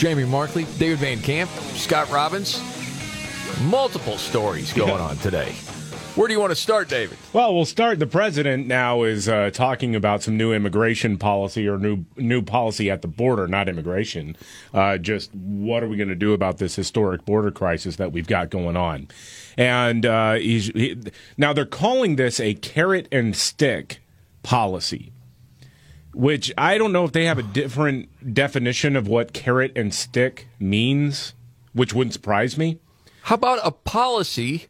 Jamie Markley, David Van Camp, Scott Robbins. Multiple stories going on today. Where do you want to start, David? Well, we'll start. The president now is uh, talking about some new immigration policy or new new policy at the border, not immigration. Uh, just what are we going to do about this historic border crisis that we've got going on? And uh, he's, he, now they're calling this a carrot and stick policy which I don't know if they have a different definition of what carrot and stick means, which wouldn't surprise me. How about a policy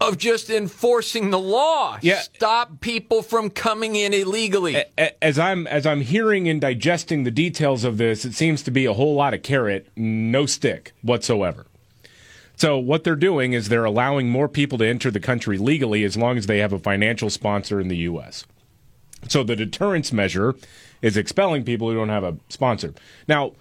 of just enforcing the law? Yeah. Stop people from coming in illegally. As I'm as I'm hearing and digesting the details of this, it seems to be a whole lot of carrot, no stick whatsoever. So what they're doing is they're allowing more people to enter the country legally as long as they have a financial sponsor in the US. So the deterrence measure is expelling people who don't have a sponsor. Now,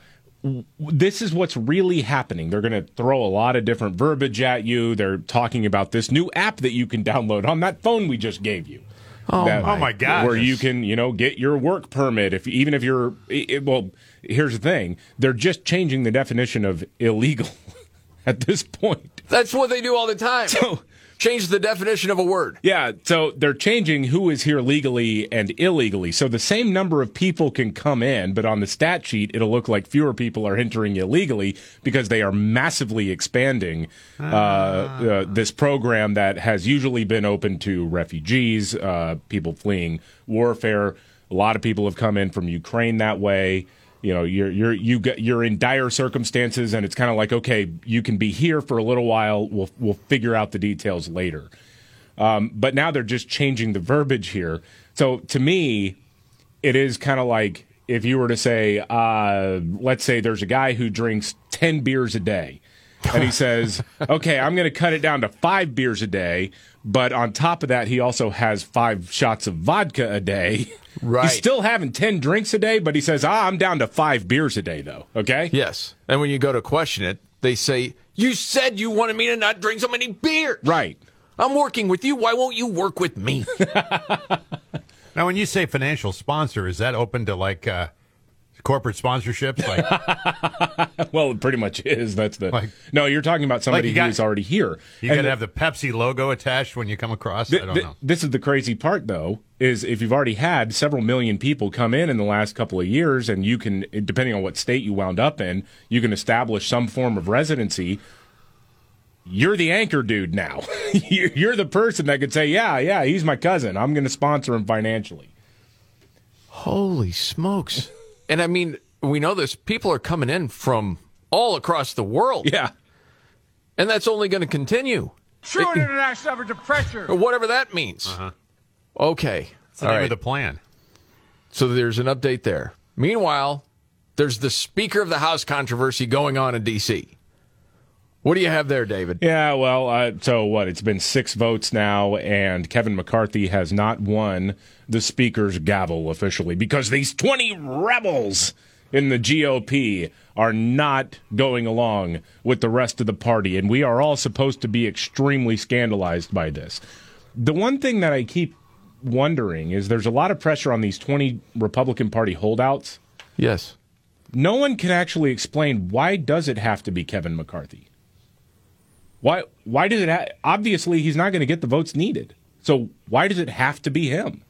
this is what's really happening. They're going to throw a lot of different verbiage at you. They're talking about this new app that you can download on that phone we just gave you. Oh, That- my. Oh my God! Where you can, you know, get your work permit if even if you're it, well, here's the thing. They're just changing the definition of illegal at this point. That's what they do all the time. So Change the definition of a word. Yeah, so they're changing who is here legally and illegally. So the same number of people can come in, but on the stat sheet, it'll look like fewer people are entering illegally because they are massively expanding uh, uh, this program that has usually been open to refugees, uh, people fleeing warfare. A lot of people have come in from Ukraine that way. You know, you're you're you get, you're in dire circumstances, and it's kind of like, okay, you can be here for a little while. We'll we'll figure out the details later. Um, but now they're just changing the verbiage here. So to me, it is kind of like if you were to say, uh, let's say there's a guy who drinks 10 beers a day. And he says, okay, I'm going to cut it down to five beers a day. But on top of that, he also has five shots of vodka a day. Right. He's still having 10 drinks a day, but he says, ah, I'm down to five beers a day, though. Okay? Yes. And when you go to question it, they say, You said you wanted me to not drink so many beers. Right. I'm working with you. Why won't you work with me? Now, when you say financial sponsor, is that open to like uh, corporate sponsorships? Like, Well, it pretty much is. That's the. Like- no, you're talking about somebody you got- who's already here. you got to have the Pepsi logo attached when you come across. Th- I don't th- know. This is the crazy part, though, is if you've already had several million people come in in the last couple of years, and you can, depending on what state you wound up in, you can establish some form of residency. You're the anchor dude now. You're the person that could say, "Yeah, yeah, he's my cousin. I'm going to sponsor him financially." Holy smokes. And I mean, we know this. People are coming in from all across the world. Yeah, And that's only going to continue. True international average of pressure. Or whatever that means. Uh-huh. Okay. That's the All name right. of the plan. So there's an update there. Meanwhile, there's the Speaker of the House controversy going on in D.C. What do you have there, David? yeah. Well, uh, so what? It's been six votes now, and Kevin McCarthy has not won the speaker's gavel officially because these 20 rebels in the GOP are not going along with the rest of the party, and we are all supposed to be extremely scandalized by this. The one thing that I keep wondering is there's a lot of pressure on these 20 Republican Party holdouts. Yes. No one can actually explain why does it have to be Kevin McCarthy? Why why does it ha- obviously he's not going to get the votes needed. So why does it have to be him?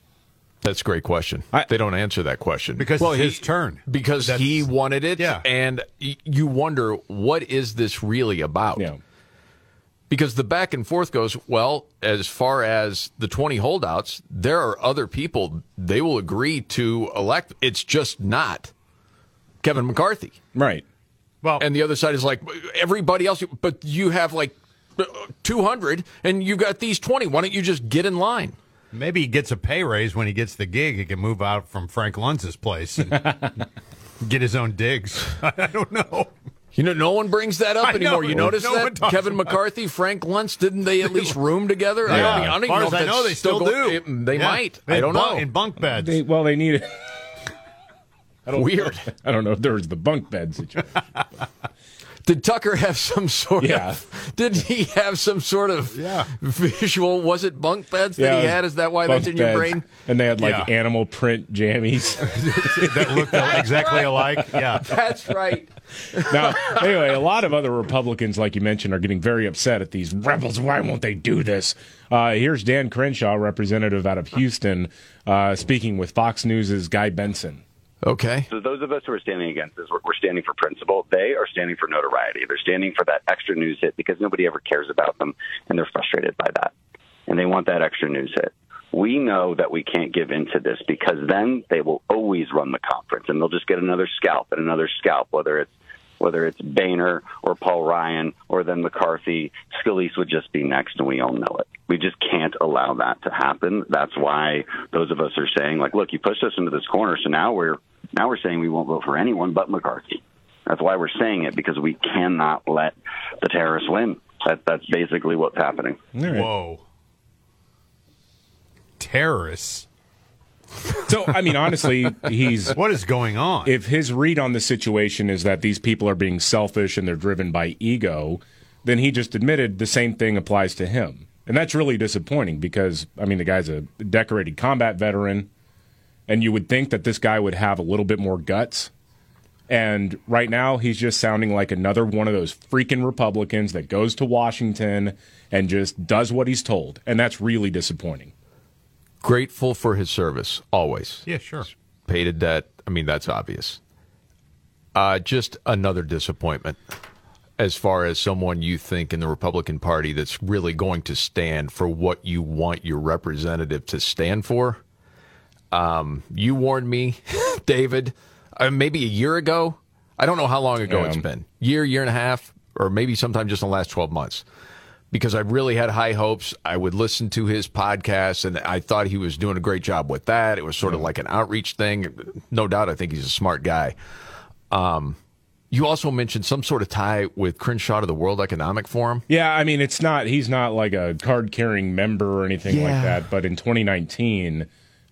That's a great question. I- they don't answer that question. Because well, it's he- his turn. Because That's- he wanted it. Yeah. And y- you wonder, what is this really about? Yeah. Because the back and forth goes, well, as far as the 20 holdouts, there are other people they will agree to elect. It's just not Kevin McCarthy. Right. Well, And the other side is like, everybody else, but you have like 200 and you got these 20. Why don't you just get in line? maybe he gets a pay raise when he gets the gig. He can move out from Frank Luntz's place and get his own digs. I don't know. You know, no one brings that up I know. anymore. You notice No that? Kevin McCarthy, Frank Luntz, didn't they at least room together? I don't, I don't as far know as I know, they still, go- do. it- they Yeah. might. In I don't bunk- know. in bunk beds. They, well, they need it. Weird. I don't know if there was the bunk bed situation. Did Tucker have some sort Yeah. of? Did he have some sort of Yeah. visual? Was it bunk beds that he had? Is that why that's in your beds. brain? And they had like Yeah. animal print jammies. that look exactly alike. Yeah. That's right. now, anyway, a lot of other Republicans, like you mentioned, are getting very upset at these rebels. Why won't they do this? Uh, here's Dan Crenshaw, representative out of Houston, uh, speaking with Fox News' Guy Benson. Okay. So those of us who are standing against this, we're, standing for principle. They are standing for notoriety. They're standing for that extra news hit because nobody ever cares about them, and they're frustrated by that, and they want that extra news hit. We know that we can't give in to this because then they will always run the conference, and they'll just get another scalp and another scalp, whether it's whether it's Boehner or Paul Ryan or then McCarthy. Scalise would just be next, and we all know it. We just can't allow that to happen. That's why those of us are saying, like, look, you pushed us into this corner, so now we're now we're saying we won't vote for anyone but McCarthy. That's why we're saying it because we cannot let the terrorists win. That, that's basically what's happening. Whoa. Terrorists. So, I mean, honestly, he's What is going on? if his read on the situation is that these people are being selfish and they're driven by ego, then he just admitted the same thing applies to him. And that's really disappointing because, I mean, the guy's a decorated combat veteran, and you would think that this guy would have a little bit more guts. And right now, he's just sounding like another one of those freaking Republicans that goes to Washington and just does what he's told. And that's really disappointing. Grateful for his service, always. yeah, sure. Paid a debt. I mean, that's obvious. Uh, just another disappointment as far as someone you think in the Republican Party that's really going to stand for what you want your representative to stand for. Um, you warned me, David, uh, maybe a year ago. I don't know how long ago Yeah. it's been. Year, year and a half, or maybe sometime just in the last 12 months. Because I really had high hopes. I would listen to his podcast, and I thought he was doing a great job with that. It was sort of like an outreach thing. No doubt, I think he's a smart guy. Um, you also mentioned some sort of tie with Crenshaw to the World Economic Forum. Yeah, I mean, it's not, he's not like a card carrying member or anything Yeah. like that. But in 2019,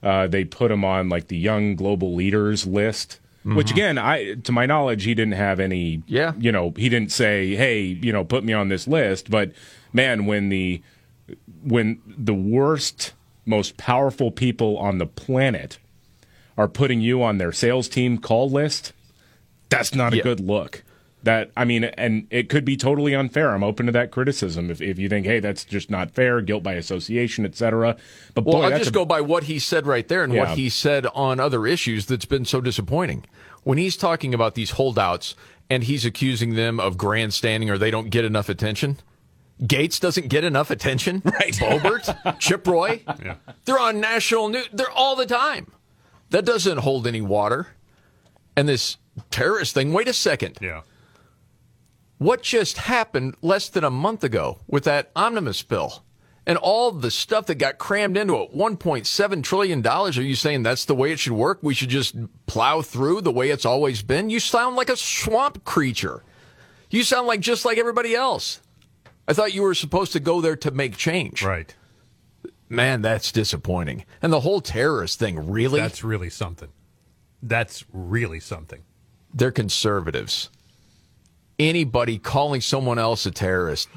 uh, they put him on like the Young Global Leaders list. Which again, I to my knowledge, he didn't have any. Mm-hmm. Yeah. you know, he didn't say, "Hey, you know, put me on this list." But man, when the when the worst, most powerful people on the planet are putting you on their sales team call list, that's not a Yeah. good look. That I mean, and it could be totally unfair. I'm open to that criticism if, if you think, hey, that's just not fair, guilt by association, etc. But Well, boy, I'll just a, go by what he said right there and Yeah. what he said on other issues that's been so disappointing. When he's talking about these holdouts and he's accusing them of grandstanding or they don't get enough attention. Gaetz doesn't get enough attention. Right. Boebert, Chip Roy. They're on national news. They're all the time. That doesn't hold any water. And this terrorist thing, wait a second. Yeah. What just happened less than a month ago with that omnibus bill and all the stuff that got crammed into it? $1.7 trillion. Are you saying that's the way it should work? We should just plow through the way it's always been? You sound like a swamp creature. You sound like just like everybody else. I thought you were supposed to go there to make change. Right. Man, that's disappointing. And the whole terrorist thing, really? That's really something. That's really something. They're conservatives. Anybody calling someone else a terrorist.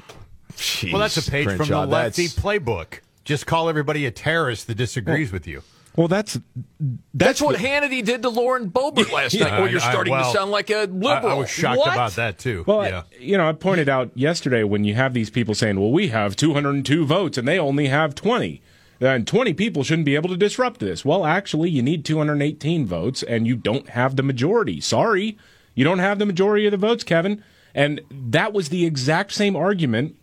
Well, that's a Jeez, page from the lefty that's- playbook. Just call everybody a terrorist that disagrees with you. well, that's That's what Hannity did to Lauren Boebert last night. I- Well, you're I- starting well, to sound like a liberal. I was shocked What? about that too. Well, yeah. I- you know, I pointed out yesterday when you have these people saying, "Well, we have 202 votes and they only have 20." And 20 people shouldn't be able to disrupt this. Well, actually, you need 218 votes and you don't have the majority. Sorry. You don't have the majority of the votes, Kevin. And that was the exact same argument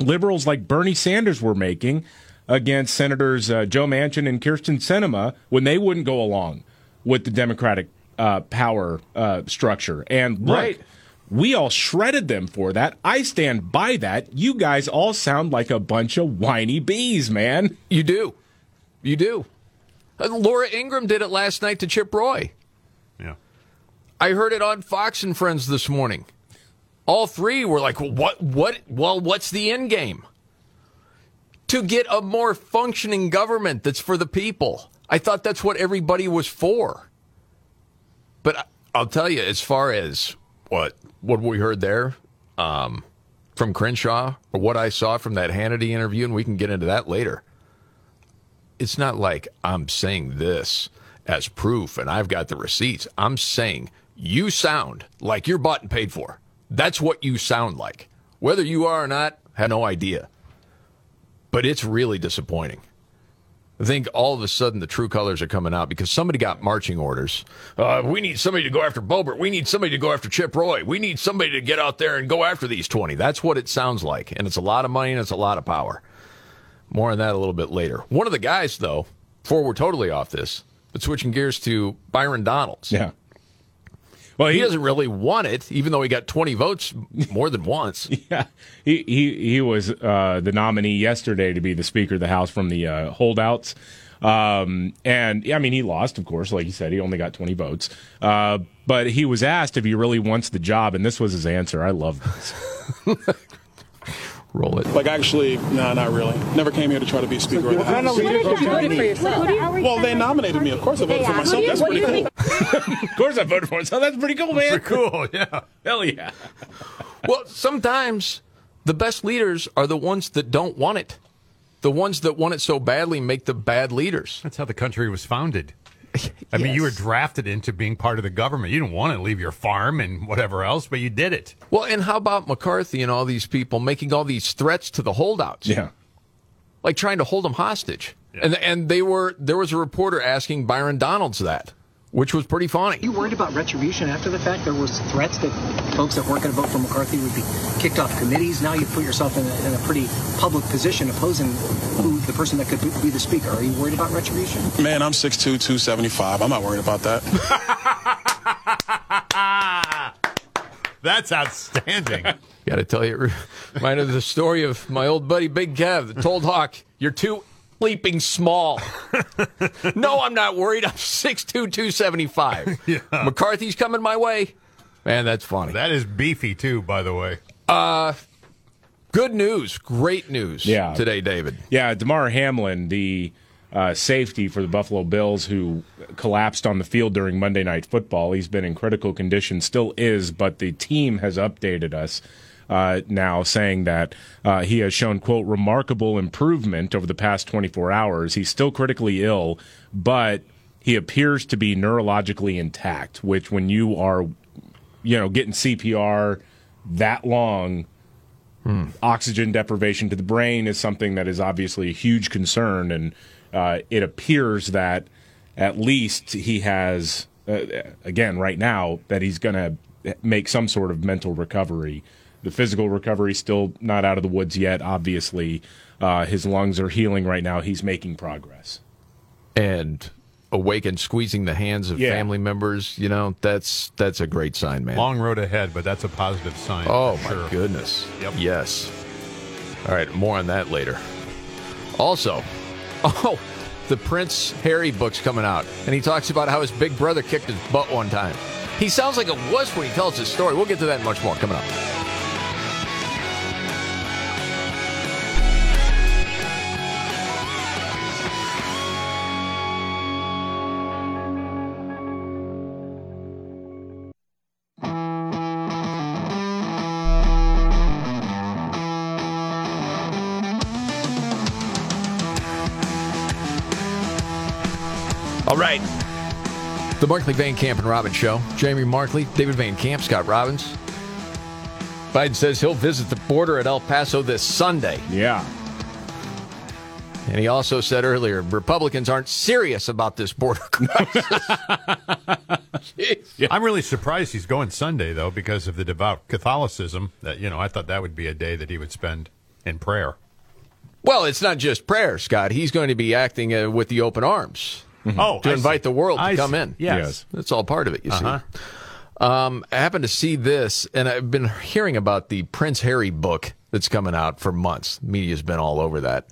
liberals like Bernie Sanders were making against Senators uh, Joe Manchin and Kyrsten Sinema when they wouldn't go along with the Democratic uh, power uh, structure. And look, Right. we all shredded them for that. I stand by that. You guys all sound like a bunch of whiny bees, man. You do. You do. Uh, Laura Ingraham did it last night to Chip Roy. yeah. I heard it on Fox and Friends this morning. All three were like, what, what, well, what's the end game? To get a more functioning government that's for the people. I thought that's what everybody was for. But I'll tell you, as far as what what we heard there um, from Crenshaw, or what I saw from that Hannity interview, and we can get into that later. It's not like I'm saying this as proof and I've got the receipts. I'm saying you sound like you're bought and paid for. That's what you sound like. Whether you are or not, I have no idea. But it's really disappointing. I think all of a sudden the true colors are coming out because somebody got marching orders. Uh, we need somebody to go after Boebert. We need somebody to go after Chip Roy. We need somebody to get out there and go after these 20. That's what it sounds like. And it's a lot of money and it's a lot of power. More on that a little bit later. One of the guys, though, before we're totally off this, but switching gears to Byron Donalds. Yeah. Well, He doesn't really want it, even though he got 20 votes more than once. Yeah, he he he was uh, the nominee yesterday to be the Speaker of the House from the uh, holdouts, um, and I mean he lost, of course, like you said, he only got twenty votes. Uh, but he was asked if he really wants the job, and this was his answer. I love this. Roll it. Like, actually, no, not really. Never came here to try to be a Speaker of the House. Well, they nominated me. Of course, I voted for myself. That's pretty cool. of course, I voted for him. So that's pretty cool, man. Cool, yeah. Hell yeah. Well, sometimes the best leaders are the ones that don't want it. The ones that want it so badly make the bad leaders. That's how the country was founded. I mean, you were drafted into being part of the government. You didn't want to leave your farm and whatever else, but you did it. Well, and how about McCarthy and all these people making all these threats to the holdouts? Yeah. Like trying to hold them hostage. And and they were there was a reporter asking Byron Donalds that, which was pretty funny. you worried about retribution after the fact? There was threats that folks that weren't going to vote for McCarthy would be kicked off committees. Now you put yourself in a, in a pretty public position opposing who the person that could be the speaker. Are you worried about retribution? Man, I'm 6'2", 275. I'm not worried about that. That's outstanding. Got to tell you, it reminded of the story of my old buddy Big Kev that told Hawk, "You're too sleeping small." no, I'm not worried. I'm 6'2", 275. McCarthy's coming my way. Man, that's funny. that is beefy, too, by the way. Uh Good news, great news. Yeah. today, David. Yeah, Damar Hamlin, the uh, safety for the Buffalo Bills, who collapsed on the field during Monday Night Football. He's been in critical condition, still is, but the team has updated us uh, now, saying that uh, he has shown quote remarkable improvement over the past 24 hours. He's still critically ill, but he appears to be neurologically intact. Which, when you are, you know, getting CPR that long oxygen deprivation to the brain is something that is obviously a huge concern, and uh, it appears that at least he has, uh, again, right now, that he's going to make some sort of mental recovery. The physical recovery still not out of the woods yet. Obviously, uh, his lungs are healing right now. He's making progress. And awake and squeezing the hands of Yeah. family members. You know, that's that's a great sign, man. Long road ahead, but that's a positive sign. Oh my sure. goodness. Yep. Yes. All right, more on that later. Also, oh, the Prince Harry book's coming out, and he talks about how his big brother kicked his butt one time. He sounds like a wuss when he tells his story. We'll get to that much more coming up. Right. The Markley Van Camp and Robbins Show. Jamie Markley, David Van Camp, Scott Robbins. Biden says he'll visit the border at El Paso this Sunday. Yeah. And he also said earlier Republicans aren't serious about this border crisis. Jeez. I'm really surprised he's going Sunday, though, because of the devout Catholicism. That you know, I thought that would be a day that he would spend in prayer. Well, it's not just prayer, Scott. He's going to be acting uh, with the open arms Oh, to I invite see. the world to I come see. in. Yes. That's all part of it, you Uh-huh. see. Um, I happened to see this, and I've been hearing about the Prince Harry book that's coming out for months. Media's been all over that.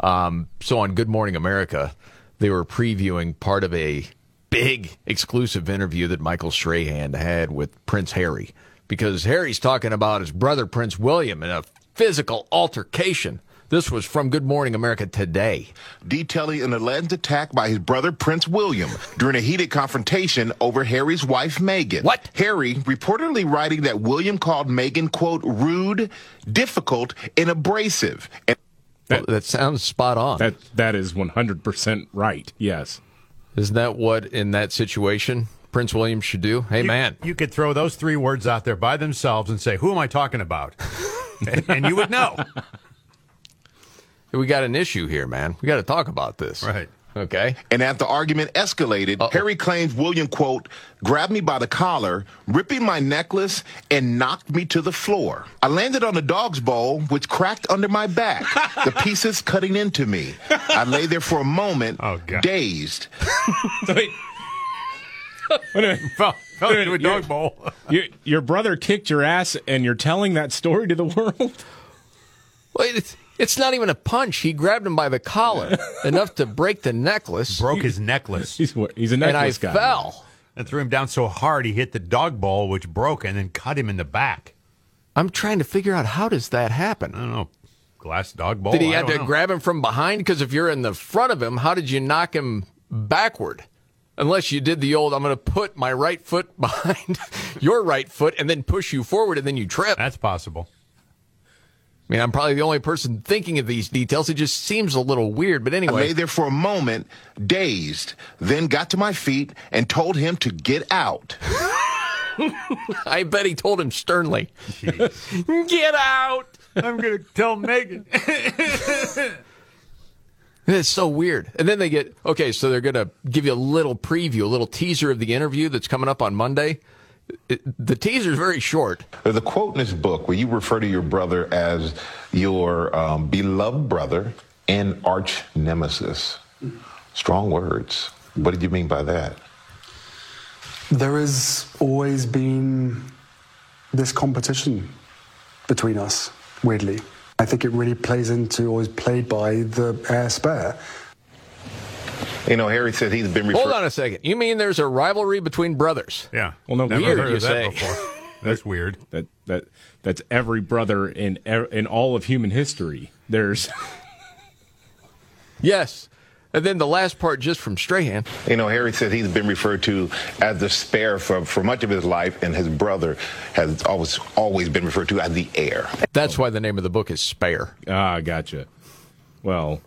Um, so on Good Morning America, they were previewing part of a big exclusive interview that Michael Strahan had with Prince Harry because Harry's talking about his brother Prince William in a physical altercation. This was from Good Morning America today. detailing an alleged attack by his brother Prince William during a heated confrontation over Harry's wife Meghan. What? Harry reportedly writing that William called Meghan, quote, rude, difficult, and abrasive. And Well, that sounds spot on. That that is 100% right. Yes. Isn't that what, in that situation, Prince William should do? Hey, You- man. You could throw those three words out there by themselves and say, "Who am I talking about?" and, and you would know. We got an issue here, man. We got to talk about this. Right. Okay. And as the argument escalated, Harry claims William, quote, grabbed me by the collar, ripping my necklace, and knocked me to the floor. I landed on the dog's bowl, which cracked under my back, the pieces cutting into me. I lay there for a moment, Oh, God. dazed. Wait. Wait a minute. Fell, fell Wait a into a minute, dog you're- bowl. Your, your brother kicked your ass, and you're telling that story to the world? Wait, it's, it's not even a punch. He grabbed him by the collar enough to break the necklace, Broke his necklace He's he's a and I guy. fell. and threw him down so hard he hit the dog bowl, which broke, and then cut him in the back. I'm trying to figure out how does that happen? I don't know. Glass dog bowl. Did he I have to know. grab him from behind? Because if you're in the front of him, how did you knock him backward? Unless you did the old, I'm going to put my right foot behind your right foot and then push you forward and then you trip. That's possible. Mean, I'm probably the only person thinking of these details. It just seems a little weird. But I lay anyway, there for a moment, dazed, then got to my feet and told him to get out. I bet he told him sternly, Get out! I'm going to tell Meghan. It's so weird. And then they get, okay, so they're going to give you a little preview, a little teaser of the interview that's coming up on Monday. It, the teaser is very short. There's a quote in this book where you refer to your brother as your um, beloved brother and arch nemesis. Strong words. What did you mean by that? There has always been this competition between us, weirdly. I think it really plays into, or is played by the heir spare. You know, Harry said he's been referred. Hold on a second. You mean there's a rivalry between brothers? Yeah. Well, no, Never weird, heard you of that say. before. That's weird. That that that's every brother in e- in all of human history. There's Yes. And then the last part just from Strahan. You know, Harry said he's been referred to as the spare for, for much of his life, and his brother has always always been referred to as the heir. That's why the name of the book is Spare. ah, gotcha. Well,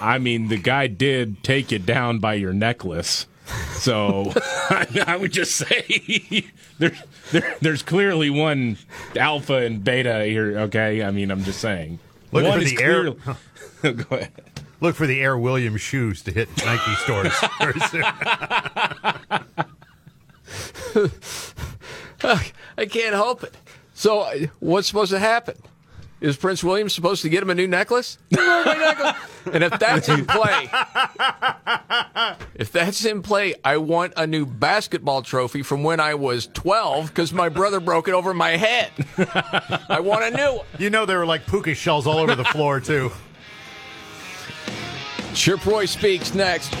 I mean, the guy did take you down by your necklace, so I, I would just say there's there, there's clearly one alpha and beta here. Okay, I mean, I'm just saying. Look one for is the air- Go ahead. Look for the Air Williams shoes to hit Nike stores very soon. I can't help it. So, uh, what's supposed to happen? Is Prince William supposed to get him a new necklace? Necklace! and if that's in play, if that's in play, I want a new basketball trophy from when I was 12 because my brother broke it over my head. I want a new one. You know there were like puka shells all over the floor too. Chip Roy speaks next.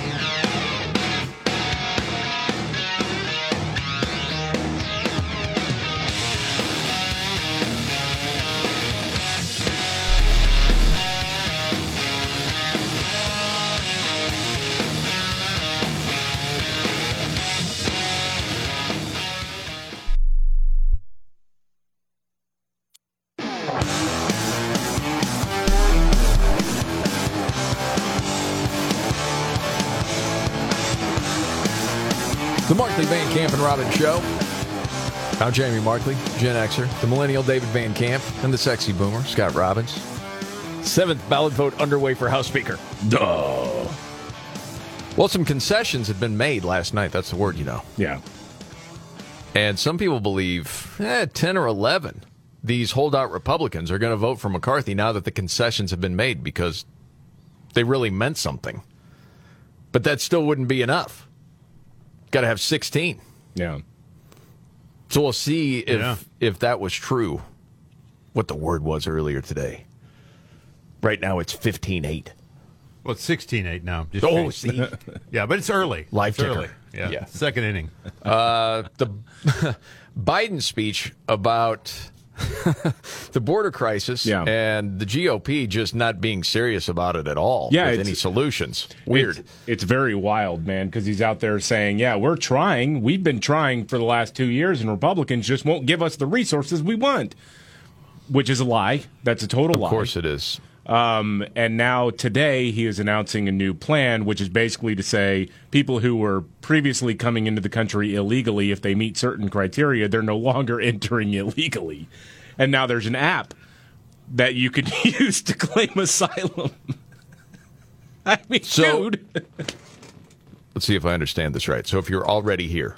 Van Camp Show. I'm Jamie Markley, Gen Xer, the millennial David Van Camp, and the sexy boomer, Scott Robbins. Seventh ballot vote underway for House Speaker. Duh. Well, some concessions had been made last night. That's the word, you know. Yeah. And some people believe eh, 10 or 11, these holdout Republicans are going to vote for McCarthy now that the concessions have been made because they really meant something. But that still wouldn't be enough. Got to have 16. Yeah. So we'll see if Yeah. if that was true. What the word was earlier today. Right now it's 15-8. Well, it's 16-8 now. Just Oh, see. Yeah, but it's early. Live it's early. Yeah. Yeah. Second inning. Uh, the Biden speech about the border crisis Yeah. and the GOP just not being serious about it at all Yeah, with any solutions. Weird. It's, it's very wild, man, because he's out there saying, "Yeah, we're trying. We've been trying for the last two years, and Republicans just won't give us the resources we want." Which is a lie. That's a total lie. of course it is. Um, and now today he is announcing a new plan, which is basically to say people who were previously coming into the country illegally, if they meet certain criteria, they're no longer entering illegally. And now there's an app that you could use to claim asylum. I mean, So- dude. Let's see if I understand this right. So if you're already here,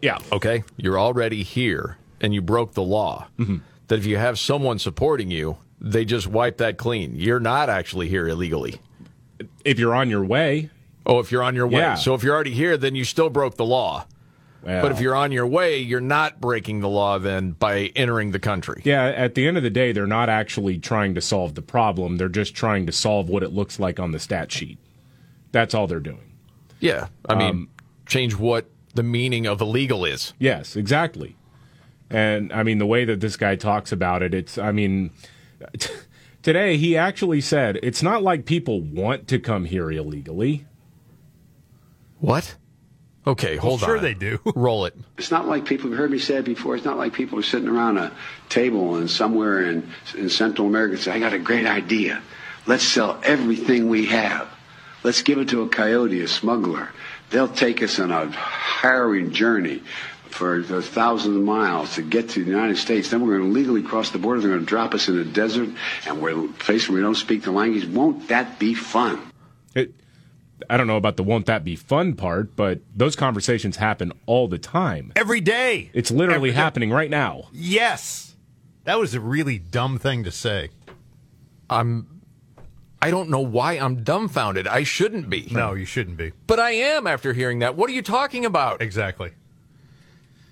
Yeah. okay, you're already here and you broke the law, Mm-hmm. that if you have someone supporting you, they just wipe that clean. You're not actually here illegally. If you're on your way. Oh, if you're on your way. Yeah. So if you're already here, then you still broke the law. But if you're on your way, you're not breaking the law then by entering the country. Yeah, at the end of the day, they're not actually trying to solve the problem. They're just trying to solve what it looks like on the stat sheet. That's all they're doing. Yeah. I mean, Um, change what the meaning of illegal is. Yes, exactly. And I mean, the way that this guy talks about it, it's, I mean, today he actually said it's not like people want to come here illegally. What? Okay, hold sure on. Sure, they do. Roll it. It's not like people have heard me say it before. It's not like people are sitting around a table and somewhere in, in Central America and say, I got a great idea. Let's sell everything we have. Let's give it to a coyote, a smuggler. They'll take us on a harrowing journey for the thousands of miles to get to the United States. Then we're going to legally cross the border. They're going to drop us in a desert and we're a place where we don't speak the language. Won't that be fun? It, I don't know about the won't that be fun part, but those conversations happen all the time. Every day. It's literally Every day. happening right now. Yes. That was a really dumb thing to say. I'm I don't know why I'm dumbfounded. I shouldn't be. No, you shouldn't be. But I am after hearing that. What are you talking about? Exactly.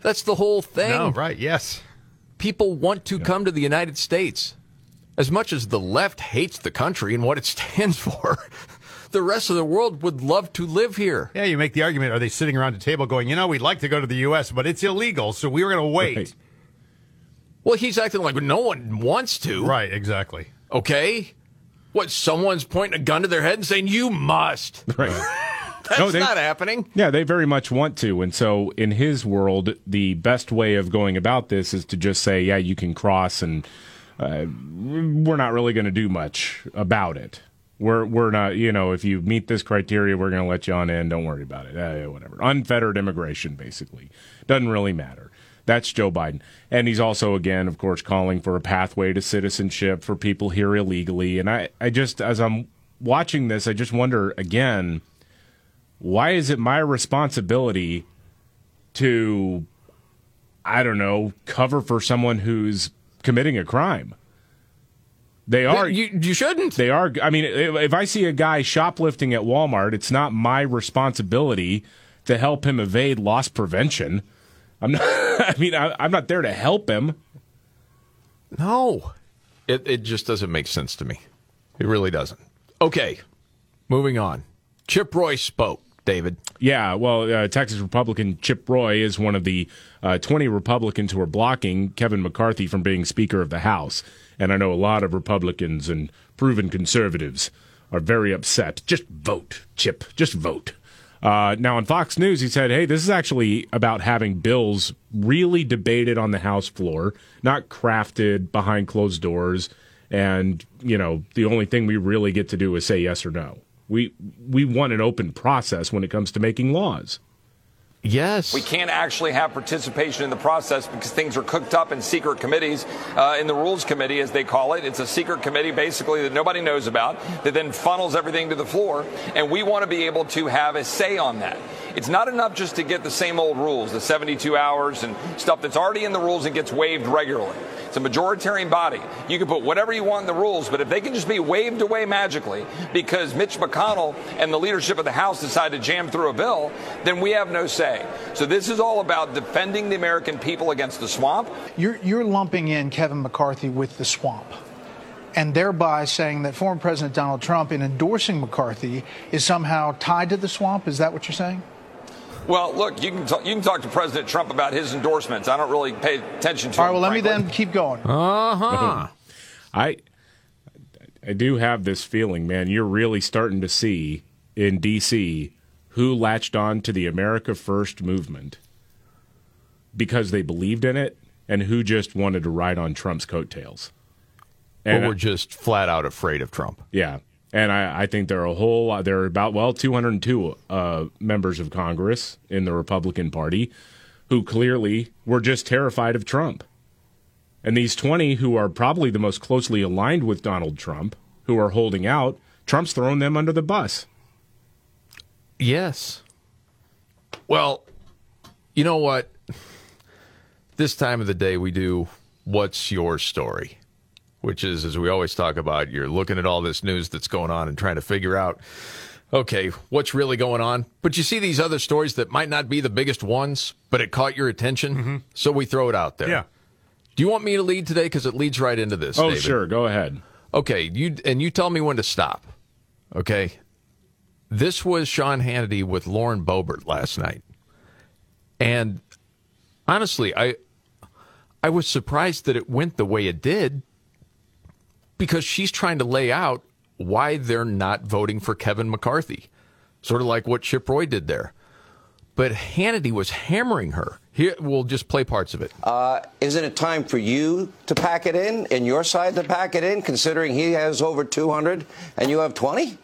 That's the whole thing. No, right, yes. People want to come to the United States. As much as the left hates the country and what it stands for, the rest of the world would love to live here. Yeah, you make the argument. Are they sitting around a table going, you know, we'd like to go to the U.S., but it's illegal, so we were going to wait. Right. Well, he's acting like no one wants to. Right, exactly. Okay? What, someone's pointing a gun to their head and saying, you must. Right. That's No, they- not happening. Yeah, they very much want to. And so, in his world, the best way of going about this is to just say, yeah, you can cross, and uh, we're not really going to do much about it. We're, we're not, you know, if you meet this criteria, we're going to let you on in. Don't worry about it. Uh, whatever. Unfettered immigration, basically. Doesn't really matter. That's Joe Biden. And he's also, again, of course, calling for a pathway to citizenship for people here illegally. And I, I just, as I'm watching this, I just wonder, again, why is it my responsibility to I don't know, cover for someone who's committing a crime? They are You, you shouldn't. they are I mean if, if I see a guy shoplifting at Walmart, it's not my responsibility to help him evade loss prevention. I'm not I mean I, I'm not there to help him. No. It, it just doesn't make sense to me. It really doesn't. Okay. Moving on. Chip Roy spoke, David. Yeah, well, uh, Texas Republican Chip Roy is one of the uh, 20 Republicans who are blocking Kevin McCarthy from being Speaker of the House. And I know a lot of Republicans and proven conservatives are very upset. Just vote, Chip. Just vote. Uh, now, on Fox News, he said, hey, this is actually about having bills really debated on the House floor, not crafted behind closed doors. And, you know, the only thing we really get to do is say yes or no. We, we want an open process when it comes to making laws. Yes. We can't actually have participation in the process because things are cooked up in secret committees, uh, in the Rules Committee, as they call it. It's a secret committee, basically, that nobody knows about, that then funnels everything to the floor. And we want to be able to have a say on that. It's not enough just to get the same old rules, the 72 hours and stuff that's already in the rules and gets waived regularly. It's a majoritarian body. You can put whatever you want in the rules, but if they can just be waved away magically because Mitch McConnell and the leadership of the House decide to jam through a bill, then we have no say. So this is all about defending the American people against the swamp. You're, you're lumping in Kevin McCarthy with the swamp. And thereby saying that former President Donald Trump, in endorsing McCarthy, is somehow tied to the swamp. Is that what you're saying? Well, look, you can talk, you can talk to President Trump about his endorsements. I don't really pay attention to. All right, him, well, let me then keep going. Uh huh. I I do have this feeling, man. You're really starting to see in D.C. who latched on to the America First movement because they believed in it, and who just wanted to ride on Trump's coattails. Or we're just flat out afraid of Trump. Yeah. And I, I think there are a whole lot, there are about, well, 202 uh, members of Congress in the Republican Party who clearly were just terrified of Trump. And these 20 who are probably the most closely aligned with Donald Trump, who are holding out, Trump's thrown them under the bus. Yes. Well, you know what? This time of the day, we do What's Your Story? Which is, as we always talk about, you're looking at all this news that's going on and trying to figure out, okay, what's really going on? But you see these other stories that might not be the biggest ones, but it caught your attention. Mm-hmm. So we throw it out there. Yeah. Do you want me to lead today? Because it leads right into this. Oh, David. sure. Go ahead. Okay, you and you tell me when to stop. Okay. This was Sean Hannity with Lauren Boebert last night. And honestly, I I was surprised that it went the way it did because she's trying to lay out why they're not voting for Kevin McCarthy. Sort of like what Chip Roy did there. But Hannity was hammering her. Here, we'll just play parts of it. Uh, isn't it time for you to pack it in and your side to pack it in, considering he has over 200 and you have 20?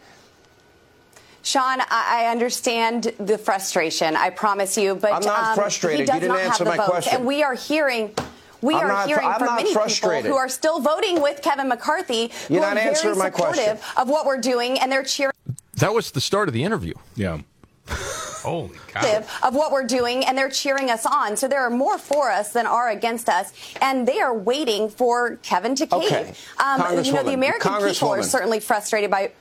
Sean, I I understand the frustration. I promise you, but I'm not um, frustrated. He You does didn't not answer have the my votes, question. and we are hearing. We I'm are not- hearing I'm from many frustrated. people who are still voting with Kevin McCarthy, who You're are not very answering my supportive question. of what we're doing, and they're cheering That was the start of the interview. Yeah. Holy of what we're doing, and they're cheering us on. So there are more for us than are against us, and they are waiting for Kevin to cave. Okay. Um, you know, Congresswoman, the American people are Congresswoman. certainly frustrated by.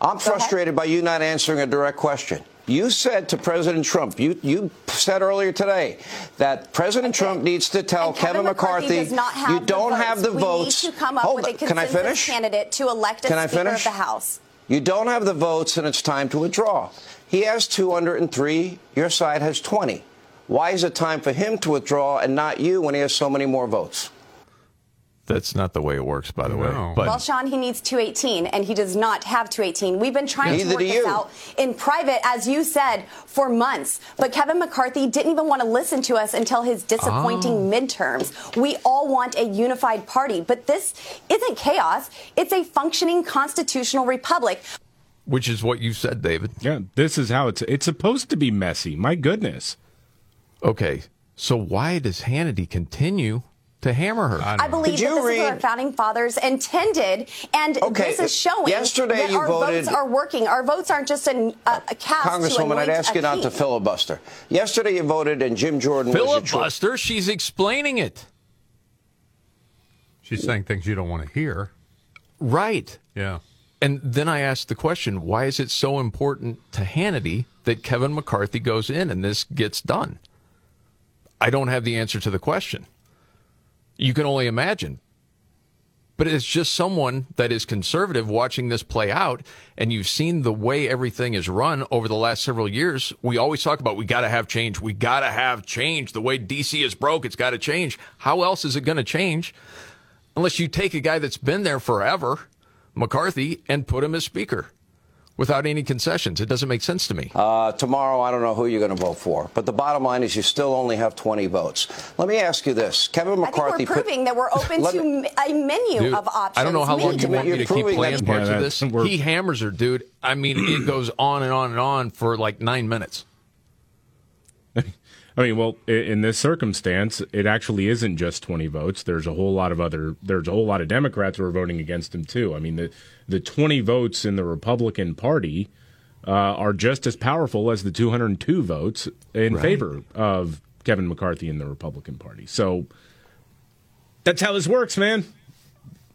I'm Go ahead. frustrated by you not answering a direct question. You said to President Trump, you, you said earlier today that President Trump needs to tell And Kevin McCarthy, does not have you don't votes. have the we votes. need to come up Hold with a on. Can I consensus finish? candidate to elect a Can I Speaker finish? of the House. You don't have the votes, and it's time to withdraw. He has 203. Your side has 20. Why is it time for him to withdraw and not you when he has so many more votes? That's not the way it works, by the way. But well, Sean, he needs 218, and he does not have 218. We've been trying Neither to work do this you. out in private, as you said, for months. But Kevin McCarthy didn't even want to listen to us until his disappointing Oh. midterms. We all want a unified party, but this isn't chaos. It's a functioning constitutional republic. which is what you said, David. Yeah, this is how it's it's supposed to be messy. My goodness. Okay, so why does Hannity continue to hammer her? I believe that this is what our founding fathers intended, and Okay, this is showing yesterday that you our voted- votes are working. Our votes aren't just an, a, a cast to Congresswoman, I'd ask a you not to filibuster. Yesterday you voted, and Jim Jordan was your choice. Filibuster? She's explaining it. She's saying things you don't want to hear. Right. Yeah. And then I asked the question why is it so important to Hannity that Kevin McCarthy goes in and this gets done? I don't have the answer to the question. You can only imagine. But it's just someone that is conservative watching this play out, and you've seen the way everything is run over the last several years. We always talk about we got to have change. We got to have change. The way DC is broke, it's got to change. How else is it going to change unless you take a guy that's been there forever, McCarthy, and put him as speaker without any concessions? It doesn't make sense to me. Uh, tomorrow, I don't know who you're going to vote for, but the bottom line is you still only have 20 votes. Let me ask you this: Kevin McCarthy. I think we're put- proving that we're open to me- m- a menu Dude, of options. I don't know how long you want me to keep playing that- parts Yeah, of this. He hammers her, dude. I mean, it goes on and on and on for like nine minutes. I mean, well, in this circumstance, it actually isn't just 20 votes. There's a whole lot of other, there's a whole lot of Democrats who are voting against him, too. I mean, the, the 20 votes in the Republican Party uh, are just as powerful as the 202 votes in Right. favor of Kevin McCarthy in the Republican Party. So that's how this works, man.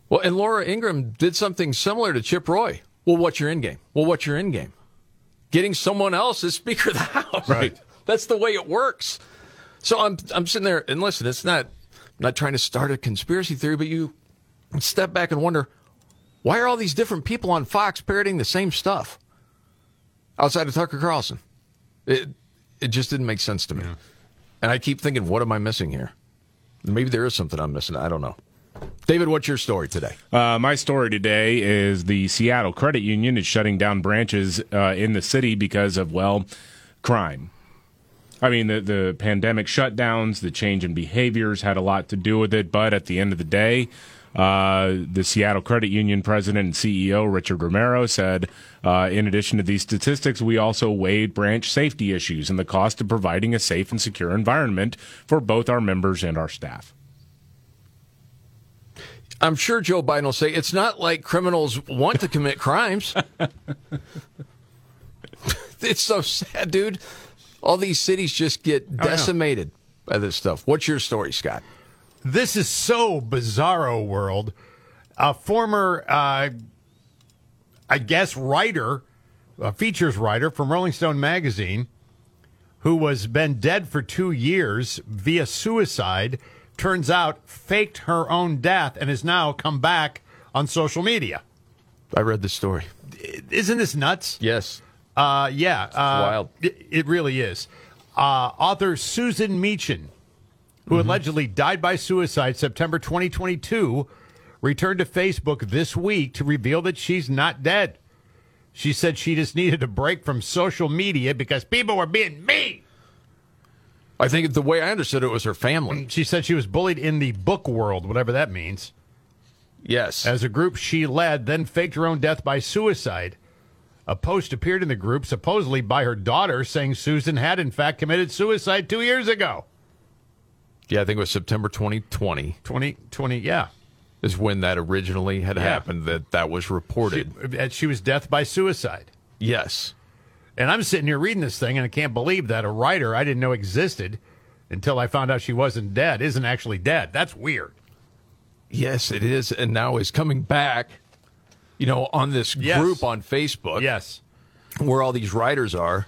Well, and Laura Ingraham did something similar to Chip Roy. Well, what's your end game? Well, what's your end game? Getting someone else as Speaker of the House. Right. That's the way it works. So I'm I'm sitting there and listen. It's not I'm not trying to start a conspiracy theory, but you step back and wonder why are all these different people on Fox parroting the same stuff outside of Tucker Carlson? It, it just didn't make sense to me. And I keep thinking, what am I missing here? Maybe there is something I'm missing. I don't know. David, what's your story today? Uh, my story today is the Seattle Credit Union is shutting down branches uh, in the city because of, well, crime. I mean, the, the pandemic shutdowns, the change in behaviors had a lot to do with it, but at the end of the day, uh, the Seattle Credit Union president and CEO, Richard Romero, said uh, in addition to these statistics, we also weighed branch safety issues and the cost of providing a safe and secure environment for both our members and our staff. I'm sure Joe Biden will say it's not like criminals want to commit crimes. it's so sad, dude. All these cities just get decimated by this stuff. What's your story, Scott? This is so bizarro world. A former, uh, I guess, writer, a features writer from Rolling Stone magazine, who was been dead for two years via suicide, turns out faked her own death and has now come back on social media. I read the story. Isn't this nuts? Yes. Uh, yeah. Uh, wild. It, it really is. Uh, author Susan Meachen, who Mm-hmm. allegedly died by suicide September 2022, returned to Facebook this week to reveal that she's not dead. She said she just needed a break from social media because people were being mean. I think the way I understood it was her family. She said she was bullied in the book world, whatever that means. Yes. As a group she led, then faked her own death by suicide. A post appeared in the group, supposedly by her daughter, saying Susan had in fact committed suicide two years ago. Yeah, I think it was September 2020. 2020, yeah. Is when that originally had Yeah. happened that that was reported. She, she was death by suicide. yes. And I'm sitting here reading this thing, and I can't believe that a writer I didn't know existed until I found out she wasn't dead isn't actually dead. That's weird. Yes, it is. And now is coming back, you know, on this Yes. group on Facebook. Yes. Where all these writers are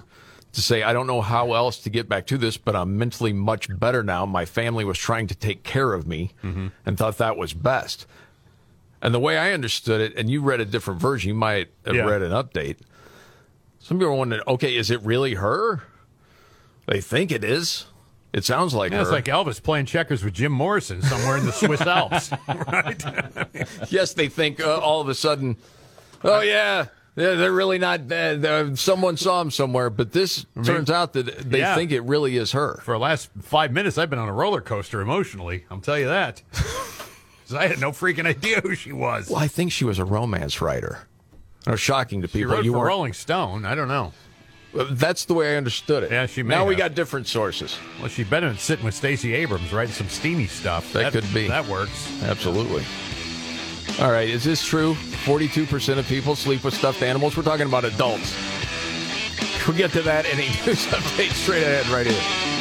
to say, I don't know how else to get back to this, but I'm mentally much better now. My family was trying to take care of me mm-hmm. and thought that was best. And the way I understood it, and you read a different version, you might have Yeah. read an update. Some people are wondering, okay, is it really her? They think it is. It sounds like Yeah, her. it's like Elvis playing checkers with Jim Morrison somewhere in the Swiss Alps. right? yes, they think uh, all of a sudden, oh yeah, they're, they're really not. Uh, someone saw them somewhere, but this mean, turns out that they yeah. think it really is her. For the last five minutes, I've been on a roller coaster emotionally. I'll tell you that. I had no freaking idea who she was. Well, I think she was a romance writer. Or shocking to people. She wrote you for Rolling Stone. I don't know. That's the way I understood it. Yeah, she may Now we have. got different sources. Well, she better been sitting with Stacey Abrams writing some steamy stuff. That could be. That works. Absolutely. All right, is this true? 42% of people sleep with stuffed animals. We're talking about adults. We'll get to that in a news update straight ahead right here.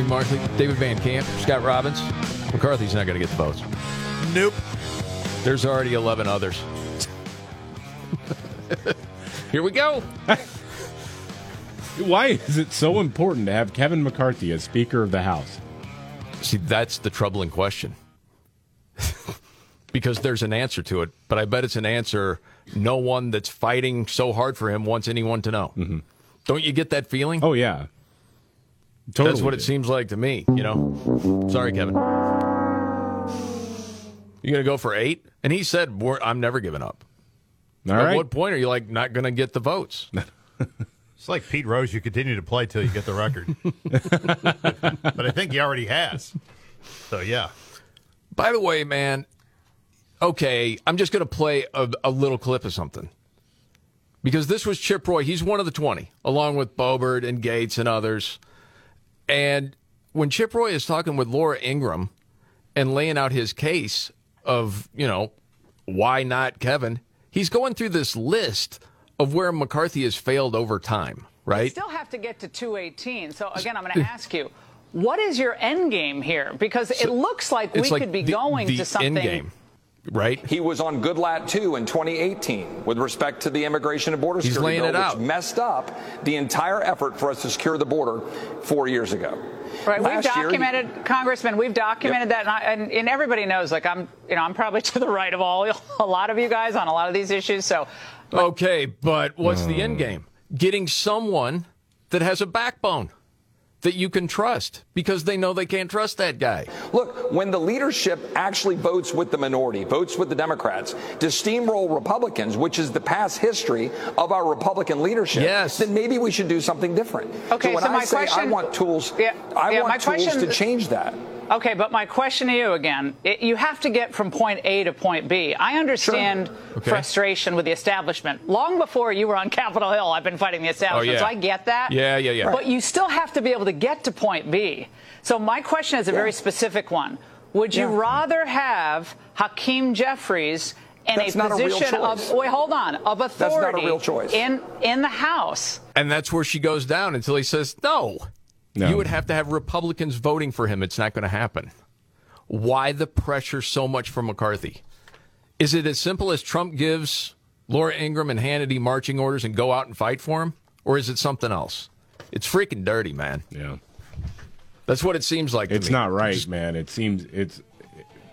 Jamie Markley, David Van Camp, Scott Robbins. McCarthy's not going to get the votes. Nope. There's already 11 others. Here we go. Why is it so important to have Kevin McCarthy as Speaker of the House? See, that's the troubling question. because there's an answer to it, but I bet it's an answer no one that's fighting so hard for him wants anyone to know. Mm-hmm. Don't you get that feeling? Oh, yeah. That's Totally what it seems like to me, you know? Sorry, Kevin. You going to go for eight? And he said, I'm never giving up. All At right. what point are you like not going to get the votes? It's like Pete Rose. You continue to play till you get the record. but I think he already has. So, yeah. By the way, man, okay, I'm just going to play a, a little clip of something. Because this was Chip Roy. He's one of the 20, along with Boebert and Gaetz and others. And when Chip Roy is talking with Laura Ingraham and laying out his case of, you know, why not Kevin, he's going through this list of where McCarthy has failed over time, right? still have to get to 218. So again, I'm going to ask you, what is your end game here? Because it looks like we like could be the- going the to something. End game. Right. He was on Goodlatte too in 2018 with respect to the immigration and border He's security laying bill, it which out. messed up the entire effort for us to secure the border four years ago. Right, we've Last year, documented, Congressman. We've documented that, and, I, and, and everybody knows. Like I'm, you know, I'm probably to the right of all a lot of you guys on a lot of these issues. So, Okay, but what's the end mm. game? Getting someone that has a backbone that you can trust because they know they can't trust that guy. Look, when the leadership actually votes with the minority, votes with the Democrats to steamroll Republicans, which is the past history of our Republican leadership, Yes. then maybe we should do something different. Okay, so when so I my say I want tools, Yeah, I yeah, my want tools question- to change that. Okay, but my question to you again: it, you have to get from point A to point B. I understand Okay. frustration with the establishment. Long before you were on Capitol Hill, I've been fighting the oh, establishment, yeah. so I get that. Yeah, yeah, yeah. But you still have to be able to get to point B. So my question is a very specific one. Would you Yeah. rather have Hakeem Jeffries in That's a not a position of wait, hold on, of not a authority real choice. in in the House? And that's where she goes down until he says, no. No. You would have to have Republicans voting for him. It's not going to happen. Why the pressure so much for McCarthy? Is it as simple as Trump gives Laura Ingraham and Hannity marching orders and go out and fight for him? Or is it something else? It's freaking dirty, man. Yeah. That's what it seems like to It's me. not right, Just- man. It seems it's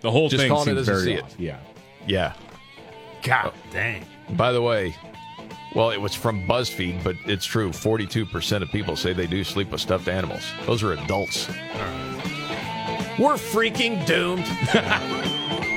the whole Just thing calling it seems as very see it. Yeah. Yeah. God dang. By the way, well, it was from BuzzFeed, but it's true. 42% of people say they do sleep with stuffed animals. Those are adults. We're freaking doomed.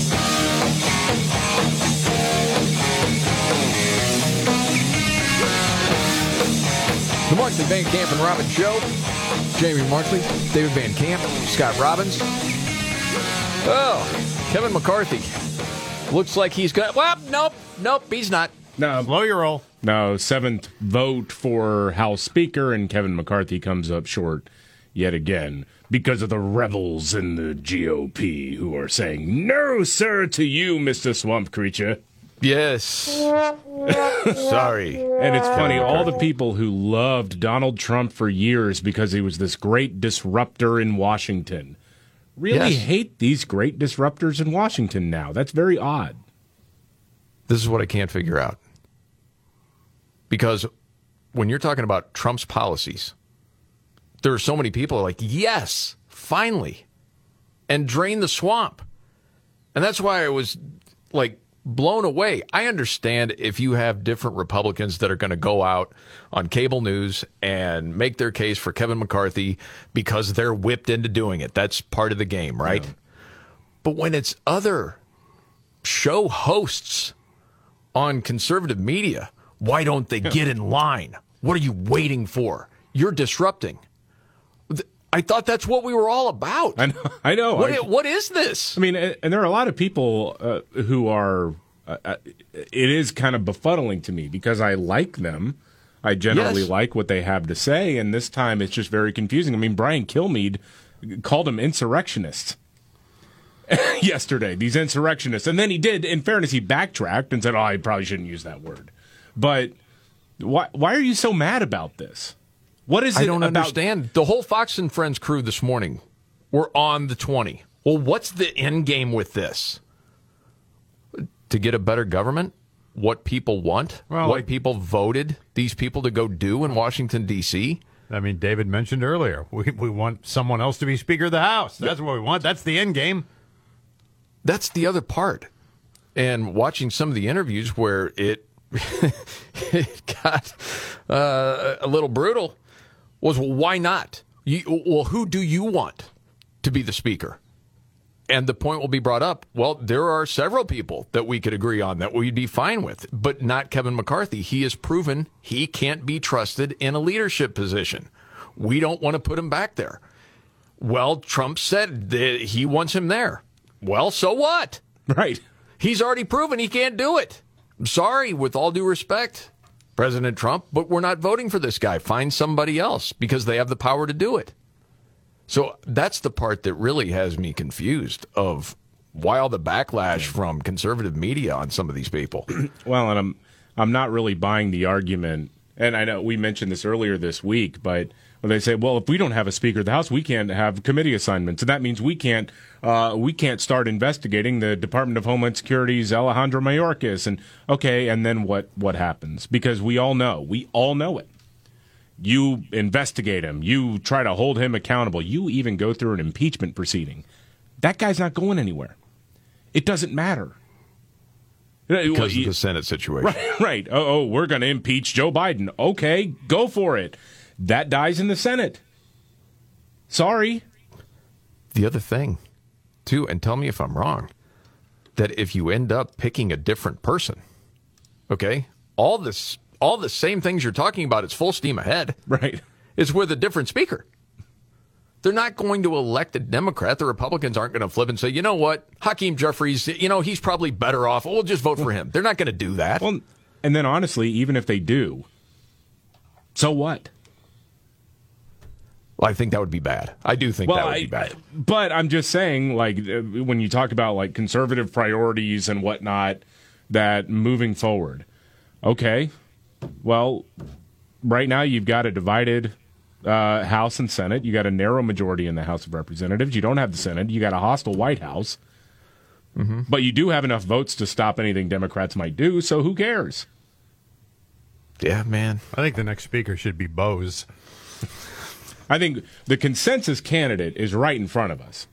The Markley Van Camp and Robbins Show. Jamie Markley, David Van Camp, Scott Robbins. Oh, Kevin McCarthy. Looks like he's got. Well, nope, nope, he's not. No, Blow your roll. no. Seventh vote for House Speaker, and Kevin McCarthy comes up short yet again because of the rebels in the GOP who are saying "No, sir" to you, Mister Swamp Creature. Yes. Sorry. And it's funny, all the people who loved Donald Trump for years because he was this great disruptor in Washington really Yes. hate these great disruptors in Washington now. That's very odd. This is what I can't figure out. Because when you're talking about Trump's policies, there are so many people like, yes, finally, and drain the swamp. And that's why I was like blown away. I understand if you have different Republicans that are going to go out on cable news and make their case for Kevin McCarthy because they're whipped into doing it. That's part of the game, right? But when it's other show hosts on conservative media, why don't they get in line? What are you waiting for? You're disrupting. I thought that's what we were all about. I know. I know. What, I- what is this? I mean, and and there are a lot of people uh, who are. Uh, uh, it is kind of befuddling to me because I like them. I generally Yes. like what they have to say, and this time it's just very confusing. I mean, Brian Kilmeade called them insurrectionists yesterday. These insurrectionists, and then he did. In fairness, he backtracked and said, "Oh, I probably shouldn't use that word." But why? Why are you so mad about this? What is it I don't about- understand. The whole Fox and Friends crew this morning were on the 20. Well, what's the end game with this? To get a better government? What people want? Well, what like- people voted these people to go do in Washington, D.C.? I mean, David mentioned earlier, we, we want someone else to be Speaker of the House. That's what we want. That's the end game. That's the other part. And watching some of the interviews where it, it got uh, a little brutal was well, why not? You, well, who do you want to be the speaker? And the point will be brought up. Well, there are several people that we could agree on that we'd be fine with, but not Kevin McCarthy. He has proven he can't be trusted in a leadership position. We don't want to put him back there. Well, Trump said that he wants him there. well, so what? Right. He's already proven he can't do it. I'm sorry, with all due respect, President Trump, but we're not voting for this guy. Find somebody else because they have the power to do it. So that's the part that really has me confused of why all the backlash from conservative media on some of these people. well, and I'm I'm not really buying the argument. And I know we mentioned this earlier this week, but they say, "Well, if we don't have a Speaker of the House, we can't have committee assignments," and that means we can't uh, we can't start investigating the Department of Homeland Security's Alejandro Mayorkas. And okay, and then what what happens? Because we all know, we all know it. You investigate him. You try to hold him accountable. You even go through an impeachment proceeding. That guy's not going anywhere. It doesn't matter. Because of the Senate situation. Right, right. Oh, oh we're going to impeach Joe Biden. Okay, go for it. That dies in the Senate. Sorry. The other thing, too, and tell me if I'm wrong, that if you end up picking a different person, okay, all this, all the same things you're talking about, it's full steam ahead. Right. It's with a different speaker. They're not going to elect a Democrat. The Republicans aren't going to flip and say, you know what, Hakeem Jeffries, you know, he's probably better off. We'll just vote for him. They're not going to do that. Well, and then honestly, even if they do, so what? Well, I think that would be bad. I do think well, that would I, be bad. But I'm just saying, like, uh, when you talk about like conservative priorities and whatnot, that moving forward, okay, well, right now you've got a divided uh, House and Senate. You got a narrow majority in the House of Representatives. You don't have the Senate. You got a hostile White House. Mm-hmm. But you do have enough votes to stop anything Democrats might do, so who cares? Yeah, man. I think the next speaker should be Bose. I think the consensus candidate is right in front of us,